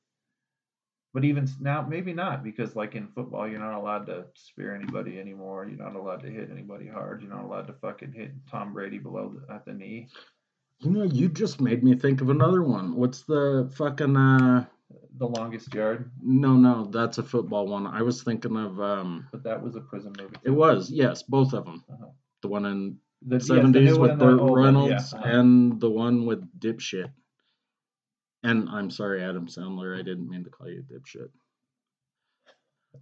A: But even now, maybe not because like in football, you're not allowed to spear anybody anymore. You're not allowed to hit anybody hard. You're not allowed to fucking hit Tom Brady below the, at the knee.
B: You know, you just made me think of another one. What's the fucking uh
A: The longest yard,
B: no no, that's a football one. I was thinking of um
A: but that was a prison movie.
B: it was, yes, both of them.
A: Uh-huh.
B: The one in
A: The yes,
B: seventies
A: new
B: with Burt Reynolds
A: yeah, uh-huh.
B: and the one with dipshit. And I'm sorry, Adam Sandler, I didn't mean to call you dipshit.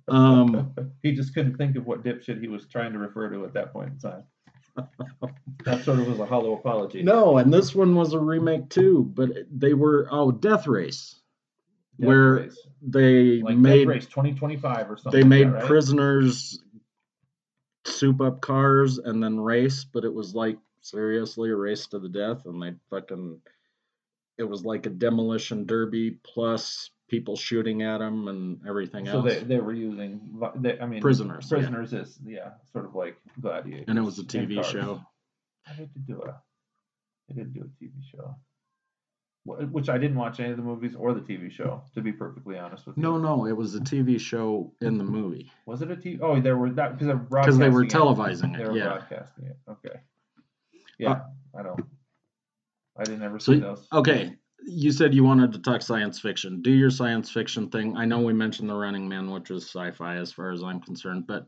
B: Um
A: he just couldn't think of what dipshit he was trying to refer to at that point in time. that sort of was a hollow apology.
B: no, and this one was a remake too, but they were oh Death Race.
A: Death
B: where
A: Race.
B: They
A: like
B: made
A: Death Race 2025 or something.
B: they
A: like
B: made
A: that, right?
B: prisoners soup up cars and then race, but it was like seriously a race to the death, and they fucking it was like a demolition derby plus people shooting at them and everything
A: So
B: else.
A: they, they were using, they, I mean,
B: Prisoners, yeah.
A: Prisoners is yeah, sort of like gladiators.
B: and it was a TV show.
A: I did do a, I did do a TV show, which I didn't watch any of the movies or the TV show. To be perfectly honest with you.
B: No, no, it was a TV show in the movie
A: Was it a TV? Oh, there were that because
B: they were televising
A: They
B: it.
A: were
B: Yeah.
A: broadcasting it. Okay. Yeah, uh, I don't. I didn't ever
B: So
A: see those.
B: okay, you said you wanted to talk science fiction. Do your science fiction thing. I know we mentioned The Running Man, which is sci-fi as far as I'm concerned, but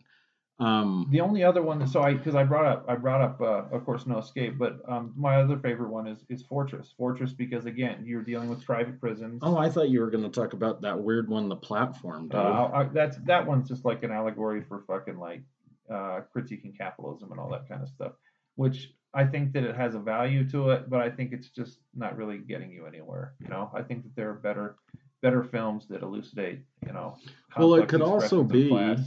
B: um,
A: The only other one, so I because I brought up I brought up uh, of course No Escape, but um, my other favorite one is is Fortress. Fortress because again you're dealing with private prisons.
B: oh, I thought you were going to talk about that weird one, The Platform. Dude.
A: Uh, I, that's that one's just like an allegory for fucking like uh, critiquing capitalism and all that kind of stuff, which I think that it has a value to it, but I think it's just not really getting you anywhere. You know, I think that there are better better films that elucidate. You know,
B: Well, it could also be
A: class.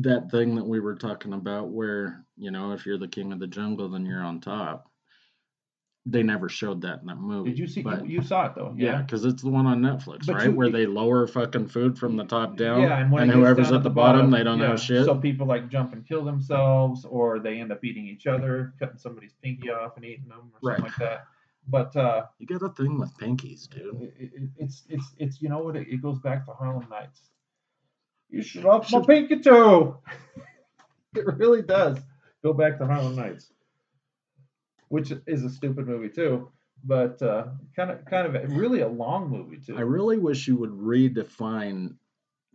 B: That thing that we were talking about where you know if you're the king of the jungle then you're on top they never showed that in that movie
A: Did you see?
B: but
A: you, you saw it though,
B: yeah because it's the one on netflix
A: But
B: right
A: you-
B: where they lower fucking food from the top down
A: Yeah, and, gets
B: whoever's at the bottom, they don't
A: yeah,
B: have shit
A: So people like jump and kill themselves, or they end up eating each other, cutting somebody's pinky off and eating them, or something
B: Right.
A: like that. But uh,
B: you got a thing with pinkies dude
A: it, it, it's it's it's you know what? It, it goes back to Harlem Nights. You should off my pinky toe. it really does go back to Harlem Nights, which is a stupid movie too, but uh, kind of kind of really a long movie too.
B: i really wish you would redefine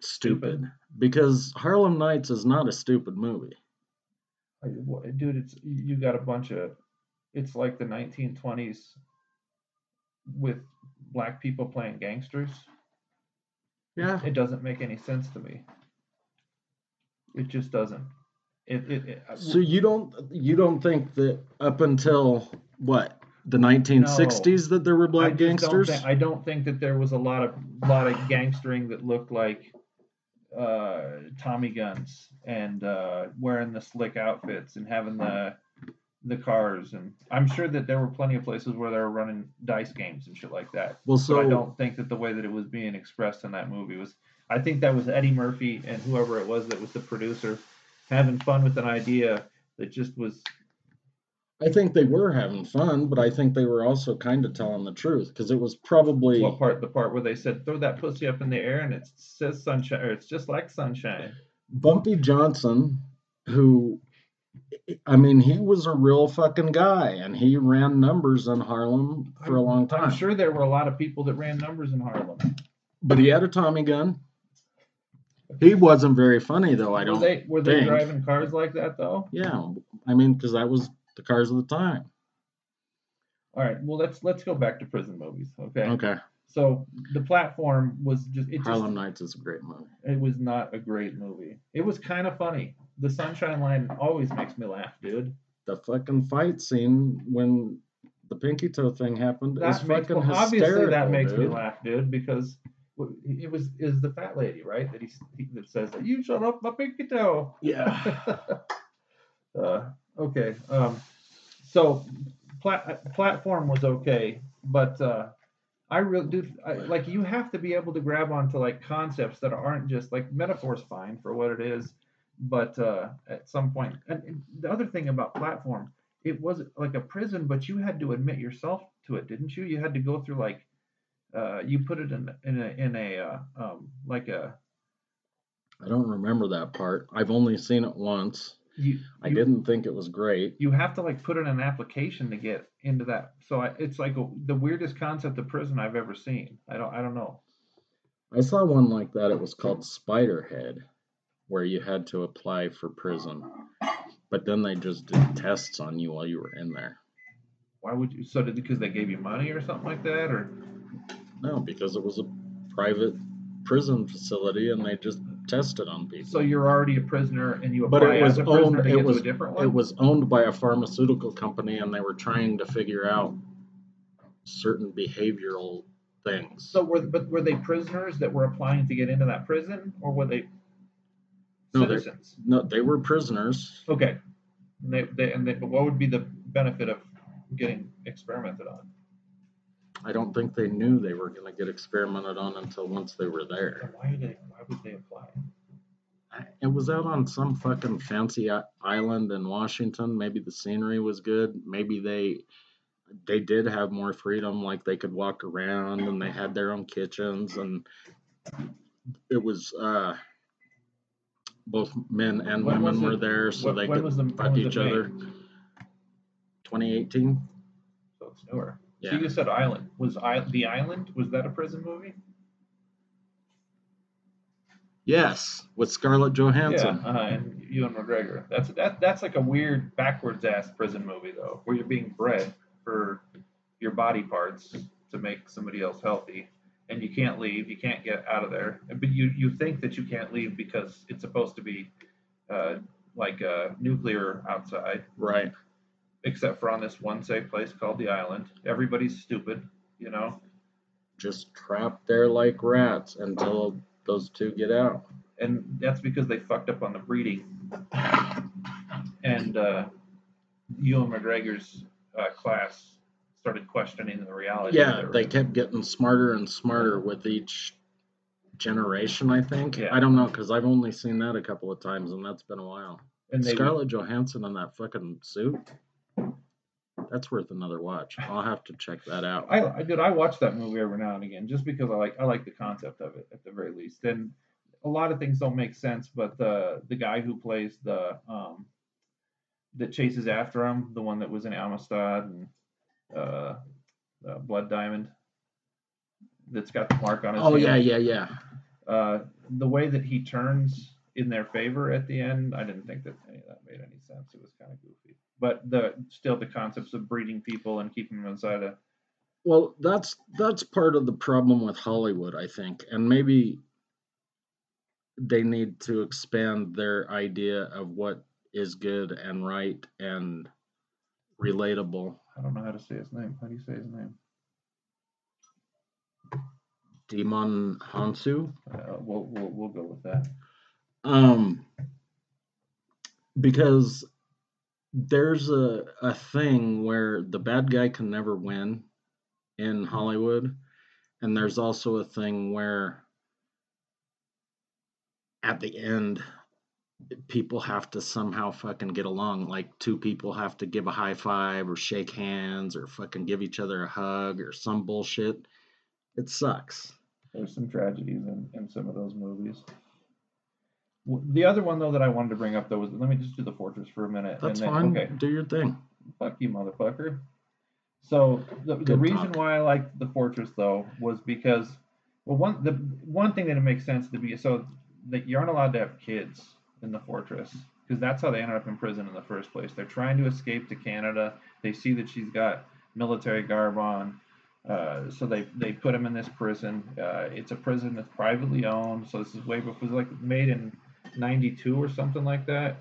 B: stupid,
A: Stupid.
B: because harlem nights is not a stupid movie
A: I- dude it's you got a bunch of it's like the 1920s with black people playing gangsters
B: Yeah.
A: It doesn't make any sense to me. It just doesn't. It, it, it
B: So you don't you don't think that up until what the 1960s that there were
A: I
B: black
A: don't
B: gangsters?
A: I don't think that there was a lot of lot of gangstering that looked like uh, Tommy guns and uh, wearing the slick outfits and having the the cars and I'm sure that there were plenty of places where they were running dice games and shit like that.
B: well,
A: So
B: so
A: I don't think that the way that it was being expressed in that movie was. I think that was Eddie Murphy and whoever it was that was the producer having fun with an idea that just was.
B: I think they were having fun, but I think they were also kind of telling the truth because it was probably
A: What part? The part where they said throw that pussy up in the air and it says sunshine, or it's just like sunshine.
B: Bumpy Johnson, who, I mean, he was a real fucking guy, and he ran numbers in Harlem for a long time.
A: I'm sure there were a lot of people that ran numbers in Harlem.
B: But he had a Tommy gun. He wasn't very funny though. I don't.
A: they were they
B: think.
A: driving cars like that though?
B: Yeah, I mean, because that was the cars of the time.
A: All right. Well, let's let's go back to prison movies. Okay.
B: Okay,
A: So the platform was just it just
B: Harlem Nights is a great movie.
A: it was not a great movie. It was kind of funny. The Sunshine Line always makes me laugh, dude.
B: The fucking fight scene when the pinky toe thing happened is
A: makes,
B: fucking
A: well,
B: hysterical,
A: obviously that makes
B: dude.
A: me laugh, dude, because it was is the fat lady, right? That he, he that says that you shut up my pinky toe.
B: Yeah.
A: uh, okay. Um, so plat- platform was okay, but uh, I really do I, like you have to be able to grab onto like concepts that aren't just like metaphors. Fine for what it is, but uh, at some point, and, the other thing about platform, it was like a prison, but you had to admit yourself to it, didn't you? You had to go through like. Uh, you put it in in a in a uh, um, like a
B: I don't remember that part. I've only seen it once.
A: you,
B: I
A: you-
B: didn't think it was great.
A: you have to like put in an application to get into that. So I, it's like a, the weirdest concept of prison I've ever seen. I don't I don't know.
B: I saw one like that. It was called Spiderhead, where you had to apply for prison, but then they just did tests on you while you were in there.
A: Why would you? So did because they gave you money or something like that, or
B: No, because it was a private prison facility and they just tested on people.
A: so you're already a prisoner and you
B: But
A: apply
B: it was
A: as a
B: owned- it was-
A: a different one.
B: It was owned by a pharmaceutical company and they were trying to figure out certain behavioral things.
A: so were but were they prisoners that were applying to get into that prison, or were they
B: No,
A: citizens?
B: no, they were prisoners.
A: Okay. And they, they and they, but what would be the benefit of getting experimented on?
B: I don't think they knew they were going to get experimented on until once they were there.
A: And why did they? Why would they apply?
B: It was out on some fucking fancy island in Washington. Maybe the scenery was good. Maybe they they did have more freedom, like they could walk around and they had their own kitchens and it was uh both men and
A: When was
B: women were
A: it-
B: there so
A: when-
B: they
A: when
B: could
A: was the- when
B: fuck
A: was it
B: each other. 2018?
A: So it's newer. So
B: Yeah.
A: you just said Island. Was I the Island? Was that a prison movie?
B: Yes, with Scarlett Johansson.
A: Yeah, uh, and Ewan McGregor. That's that. That's like a weird backwards ass prison movie though, where you're being bred for your body parts to make somebody else healthy, and you can't leave. You can't get out of there. But you you think that you can't leave because it's supposed to be uh, like uh, nuclear outside,
B: Right.
A: except for on this one safe place called the Island. Everybody's stupid, you know.
B: Just trapped there like rats until those two get out.
A: and that's because they fucked up on the breeding. And uh, Ewan McGregor's uh, class started questioning the reality.
B: Yeah, they kept getting smarter and smarter with each generation, I think.
A: Yeah.
B: I don't know, because I've only seen that a couple of times, and that's been a while.
A: and
B: Scarlett Johansson in that fucking suit, that's worth another watch. I'll have to check that out.
A: I, I did. I watch that movie every now and again just because I like I like the concept of it at the very least. And a lot of things don't make sense, but the the guy who plays the um that chases after him, the one that was in Amistad and uh, uh Blood Diamond, that's got the mark on his.
B: Oh,
A: hand.
B: yeah, yeah, yeah.
A: Uh, the way that he turns in their favor at the end, I didn't think that any of that made any sense. It was kind of goofy. But the still the concepts of breeding people and keeping them inside a
B: Well, that's that's part of the problem with Hollywood, I think, and maybe they need to expand their idea of what is good and right and relatable.
A: I don't know how to say his name. How do you say his name?
B: Demon Hansu.
A: Uh, we'll, we'll we'll go with that.
B: Um, because there's a a thing where the bad guy can never win in Hollywood, and there's also a thing where at the end people have to somehow fucking get along. Like two people have to give a high five or shake hands or fucking give each other a hug or some bullshit. It sucks.
A: There's some tragedies in, in some of those movies. The other one though that I wanted to bring up though was let me just do the fortress for a minute.
B: That's then, fine. Okay. Do your thing.
A: Fuck you, motherfucker. So the, the reason talk. why I liked the fortress though was because well one the one thing that it makes sense to be so that you aren't allowed to have kids in the fortress because that's how they ended up in prison in the first place. They're trying to escape to Canada. They see that she's got military garb on, uh, so they they put him in this prison. Uh, it's a prison that's privately owned. So this is way before was like made in '92 or something like that.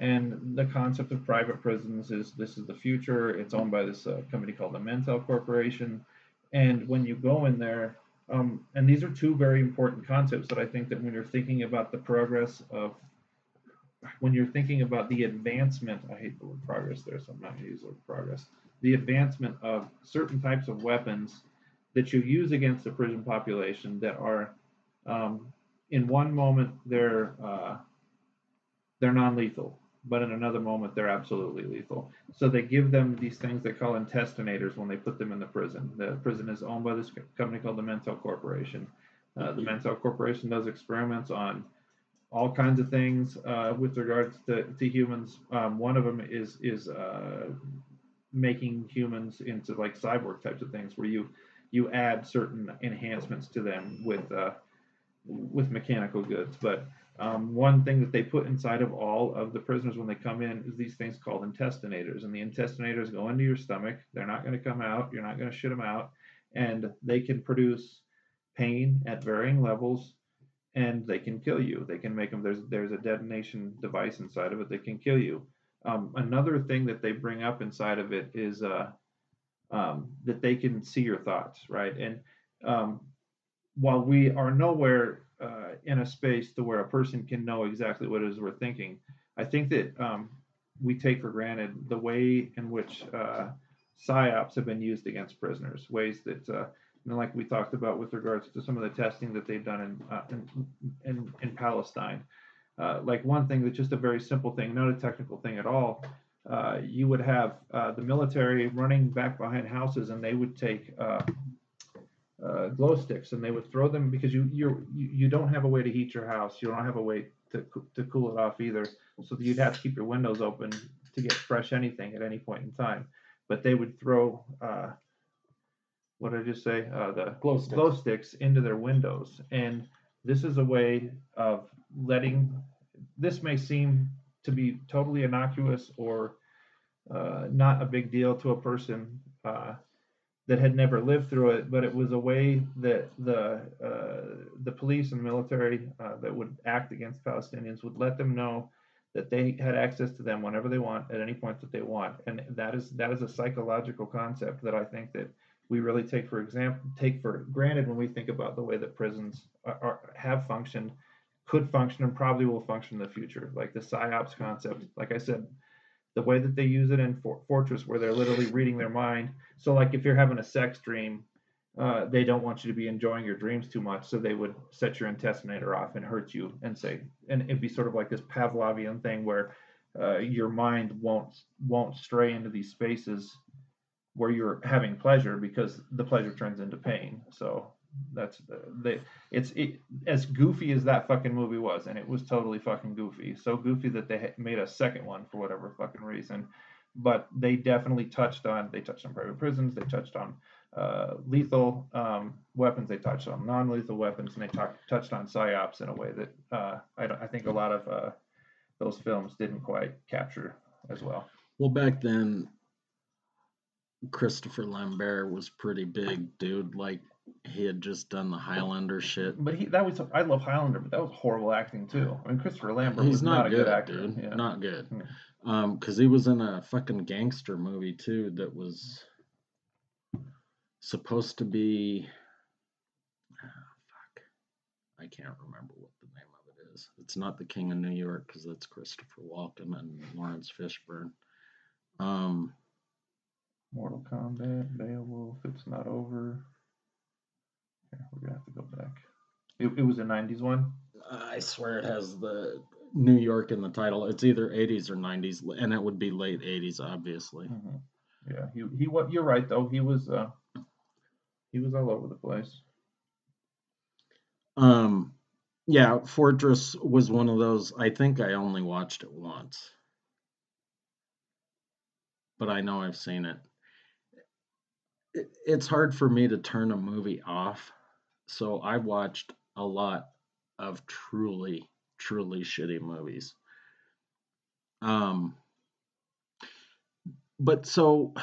A: And the concept of private prisons is this is the future. It's owned by this uh, company called the Men-Tel Corporation. And when you go in there, um, and these are two very important concepts that I think that when you're thinking about the progress of, when you're thinking about the advancement, I hate the word progress there, so I'm not going to use the word progress, the advancement of certain types of weapons that you use against the prison population that are, um, in one moment, they're, uh, they're non-lethal but in another moment they're absolutely lethal. So they give them these things they call intestinators when they put them in the prison. The prison is owned by this company called the Men-Tel Corporation. Uh, the Men-Tel Corporation does experiments on all kinds of things uh, with regards to, to humans. Um, one of them is is uh, making humans into like cyborg types of things, where you you add certain enhancements to them with uh, with mechanical goods. But um, one thing that they put inside of all of the prisoners when they come in is these things called intestinators. And the intestinators go into your stomach. They're not going to come out. You're not going to shit them out. And they can produce pain at varying levels and they can kill you. They can make them, there's, there's a detonation device inside of it that can kill you. Um, another thing that they bring up inside of it is uh, um, that they can see your thoughts, right? And um, while we are nowhere uh, in a space to where a person can know exactly what it is we're thinking. I think that um, we take for granted the way in which uh, psyops have been used against prisoners, ways that, uh, know, like we talked about with regards to some of the testing that they've done in uh, in, in, in, Palestine. Uh, like one thing that's just a very simple thing, not a technical thing at all. Uh, you would have the military running back behind houses, and they would take uh, glow sticks, and they would throw them because you you you don't have a way to heat your house. You don't have a way to to cool it off either. So you'd have to keep your windows open to get fresh anything at any point in time. But they would throw uh, what did I just say? Uh, the glow sticks. glow sticks into their windows, and this is a way of letting. This may seem to be totally innocuous or uh, not a big deal to a person uh, that had never lived through it, but it was a way that the uh, the police and the military uh, that would act against Palestinians would let them know that they had access to them whenever they want at any point that they want, and that is that is a psychological concept that I think that we really take for example take for granted when we think about the way that prisons are, are, have functioned, could function, and probably will function in the future. Like the psyops concept, like I said, the way that they use it in For- Fortress, where they're literally reading their mind. So, like if you're having a sex dream, uh, they don't want you to be enjoying your dreams too much, so they would set your intestinator off and hurt you and say, and it'd be sort of like this Pavlovian thing where uh, your mind won't won't stray into these spaces where you're having pleasure because the pleasure turns into pain. So that's the it's it, as goofy as that fucking movie was, and it was totally fucking goofy. So goofy that they made a second one for whatever fucking reason. But they definitely touched on they touched on private prisons, they touched on uh, lethal um, weapons, they touched on non-lethal weapons, and they talk, touched on psyops in a way that uh, I, I think a lot of uh, those films didn't quite capture as well.
B: Well, back then, Christopher Lambert was pretty big, dude. Like he had just done the Highlander shit.
A: But he that was I love Highlander, but that was horrible acting too. I mean Christopher Lambert
B: He's
A: was
B: not,
A: not, a
B: good,
A: good, actor.
B: dude.
A: Yeah.
B: Not good.
A: Yeah.
B: Um, because he was in a fucking gangster movie too that was supposed to be. Ah, fuck, I can't remember what the name of it is. It's not the King of New York because that's Christopher Walken and Laurence Fishburne. Um,
A: Mortal Kombat, Beowulf, It's Not Over. Yeah, we're gonna have to go back. It, it was a '90s one.
B: I swear it has the New York in the title. It's either 80s or 90s, and it would be late 80s, obviously.
A: Mhm. Yeah, he he. What you're right though. He was uh, he was all over the place.
B: Um, yeah, Fortress was one of those. I think I only watched it once, but I know I've seen it. It. It's hard for me to turn a movie off, so I watched a lot of truly, truly shitty movies. Um, but so.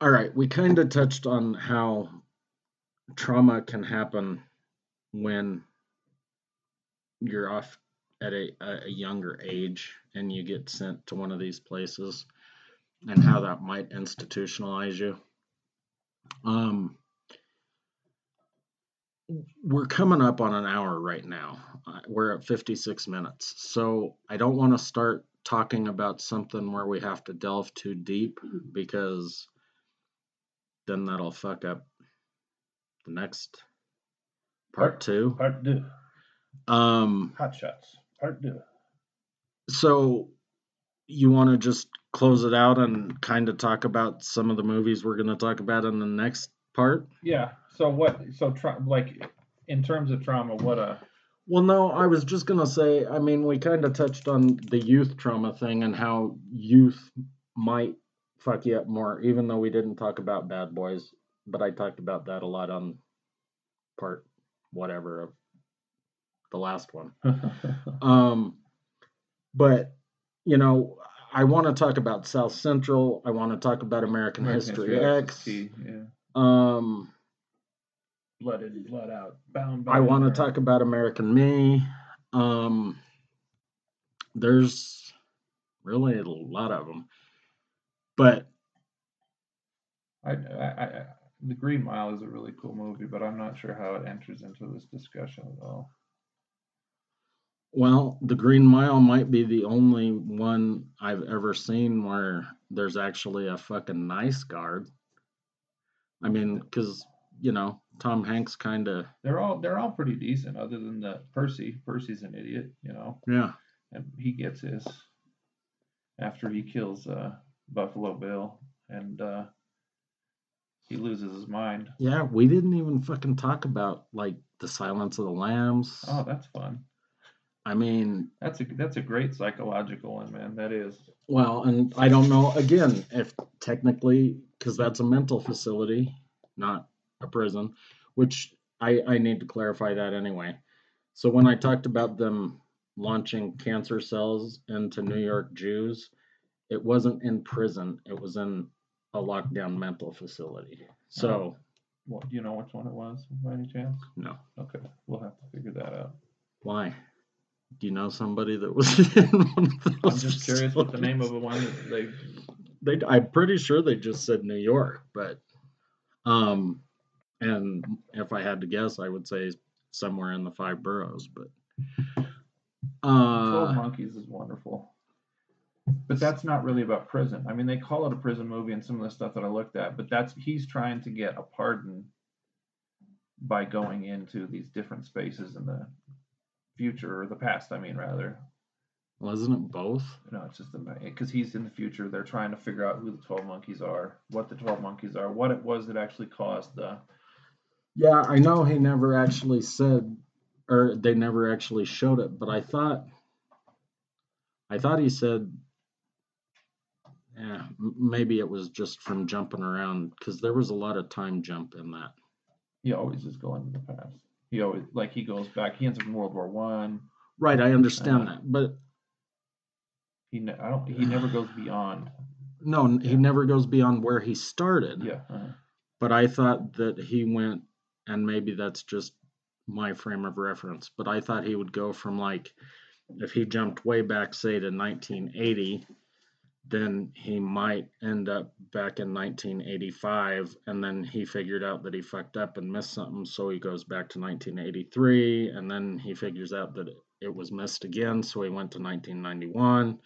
B: All right, we kind of touched on how trauma can happen when you're off at a, a younger age and you get sent to one of these places and how that might institutionalize you. Um, we're coming up on an hour right now. Uh, We're at 56 minutes. So I don't want to start talking about something where we have to delve too deep because then that'll fuck up the next part two.
A: Part two.
B: Um,
A: Hot shots.
B: So you want to just close it out and kind of talk about some of the movies we're going to talk about in the next part?
A: Yeah. So what? So tra- like in terms of trauma, what uh
B: Well, no, I was just going to say, I mean, we kind of touched on the youth trauma thing and how youth might fuck you up more, even though we didn't talk about bad boys, but I talked about that a lot on part whatever of the last one. Um, but you know, I want to talk about South Central. I want to talk about American, History, X.
A: is Yeah.
B: Um,
A: Blood in, blood out. Bound.
B: I want to talk about American Me. Um, there's really a lot of them, but
A: I, I, I, the Green Mile is a really cool movie, but I'm not sure how it enters into this discussion at all.
B: Well, The Green Mile might be the only one I've ever seen where there's actually a fucking nice guard. I mean, because you know Tom Hanks kind of
A: They're all they're all pretty decent, other than the Percy. Percy's an idiot, you know,
B: yeah.
A: and he gets his after he kills uh, Buffalo Bill, and uh, he loses his mind.
B: Yeah, we didn't even fucking talk about like the Silence of the Lambs.
A: Oh, that's fun.
B: I mean,
A: That's a that's a great psychological one, man. That is.
B: well, and I don't know again if technically because that's a mental facility, not a prison, which I I need to clarify that anyway. So when I talked about them launching cancer cells into New York Jews, it wasn't in prison. It was in a lockdown mental facility. So uh-huh.
A: Well, do you know which one it was by any chance?
B: no.
A: Okay, we'll have to figure that out.
B: Why? Do you know somebody that was in one of those?
A: I'm just curious what the name of the one they.
B: They, I'm pretty sure they just said New York, but, um, and if I had to guess, I would say somewhere in the five boroughs. But,
A: Twelve
B: uh,
A: Monkeys is wonderful, but that's not really about prison. I mean, they call it a prison movie and some of the stuff that I looked at, but that's he's trying to get a pardon by going into these different spaces in the future or the past. I mean, rather.
B: wasn't it both?
A: No, it's just because he's in the future. They're trying to figure out who the twelve monkeys are, what the twelve monkeys are, what it was that actually caused the.
B: Yeah, I know he never actually said, or they never actually showed it, but I thought, I thought he said, yeah, maybe it was just from jumping around because there was a lot of time jump in that.
A: He always is going to the past. He always like he goes back. He ends up in World War One.
B: Right, I understand
A: Uh,
B: that, but
A: He ne- I don't. He never goes beyond.
B: No, n- he never goes beyond where he started.
A: Yeah. uh-huh.
B: But I thought that he went, and maybe that's just my frame of reference, but I thought he would go from like, if he jumped way back, say to 1980, then he might end up back in 1985. And then he figured out that he fucked up and missed something. So he goes back to 1983. And then he figures out that it, was missed again. So he went to 1991.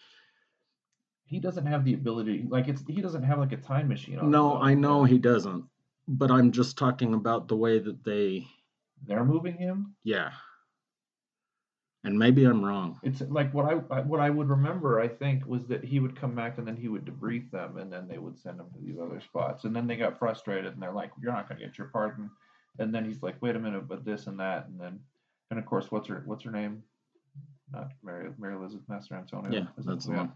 A: He doesn't have the ability, like it's he doesn't have like a time machine.
B: No, I know he doesn't. But I'm just talking about the way that they,
A: They're moving him.
B: yeah. And maybe I'm wrong.
A: It's like what I what I would remember. I think was that he would come back and then he would debrief them, and then they would send him to these other spots. And then they got frustrated, and they're like, "You're not going to get your pardon." And then he's like, "Wait a minute, but this and that." And then, and of course, what's her what's her name? Not Mary Mary Elizabeth Mastrantonio.
B: Yeah, that's the one.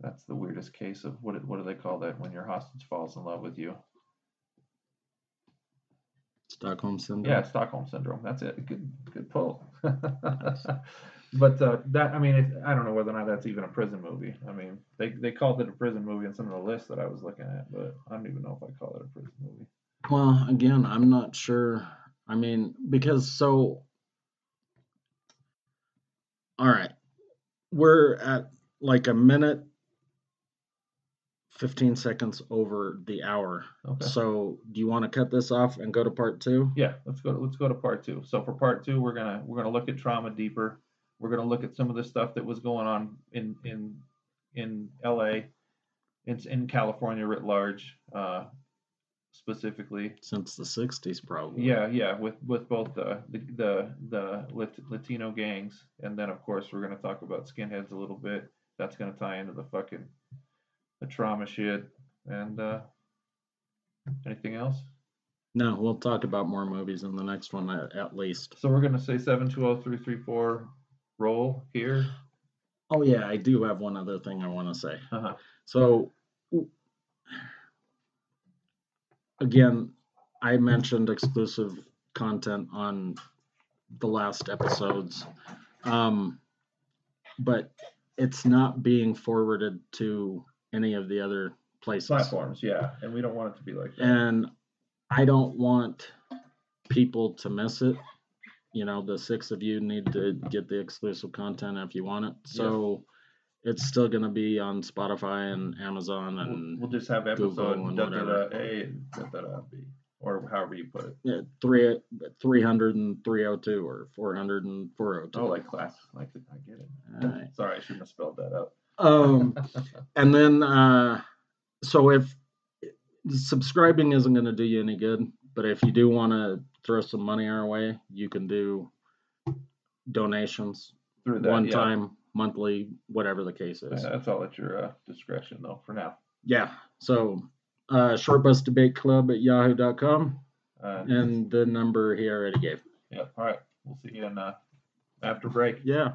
A: That's the weirdest case of what what do they call that when your hostage falls in love with you?
B: Stockholm syndrome.
A: Yeah, Stockholm syndrome. That's it. Good, good pull. but uh, that, I mean, I don't know whether or not that's even a prison movie. I mean, they they called it a prison movie in some of the lists that I was looking at, but I don't even know if I call it a prison movie.
B: Well, again, I'm not sure. I mean, because so. All right. We're at like a minute, 15 seconds over the hour.
A: Okay.
B: So, do you want to cut this off and go to part two?
A: Yeah, let's go. Let's go to part two. So for part two, we're gonna we're gonna look at trauma deeper. We're gonna look at some of the stuff that was going on in in in L.A. It's in California writ large, uh, specifically.
B: Since the 60s, probably.
A: Yeah, yeah, with with both the the the, the Latino gangs, and then of course we're gonna talk about skinheads a little bit. That's gonna tie into the fucking the trauma shit. And uh, anything else?
B: No, we'll talk about more movies in the next one at, at least.
A: So we're gonna say seven two zero three three four roll here.
B: Oh, yeah, I do have one other thing I want to say.
A: Uh-huh.
B: So, again, I mentioned exclusive content on the last episodes, um, but it's not being forwarded to any of the other places.
A: Platforms, yeah, and we don't want it to be like that.
B: And I don't want people to miss it. You know, the six of you need to get the exclusive content if you want it. So it's still going to be on Spotify and Amazon
A: We'll,
B: and
A: we'll just have
B: Google
A: episode
B: and
A: da, da, da. A da, da, B, or however you put it.
B: yeah, three, 300 and 302 or 400 and 402.
A: Oh, like class, like I get it.
B: All right.
A: Sorry, I shouldn't have spelled that out.
B: Um, and then, uh, so if subscribing isn't going to do you any good, but if you do want to throw some money our way, you can do donations,
A: Through that,
B: one
A: yeah.
B: time, monthly, whatever the case is. Yeah.
A: That's all at your uh, discretion, though, for now.
B: Yeah. So, uh, short bus debate club at yahoo.com
A: Uh,
B: and the number he already gave.
A: yeah, all right. We'll see you in uh, after break.
B: Yeah.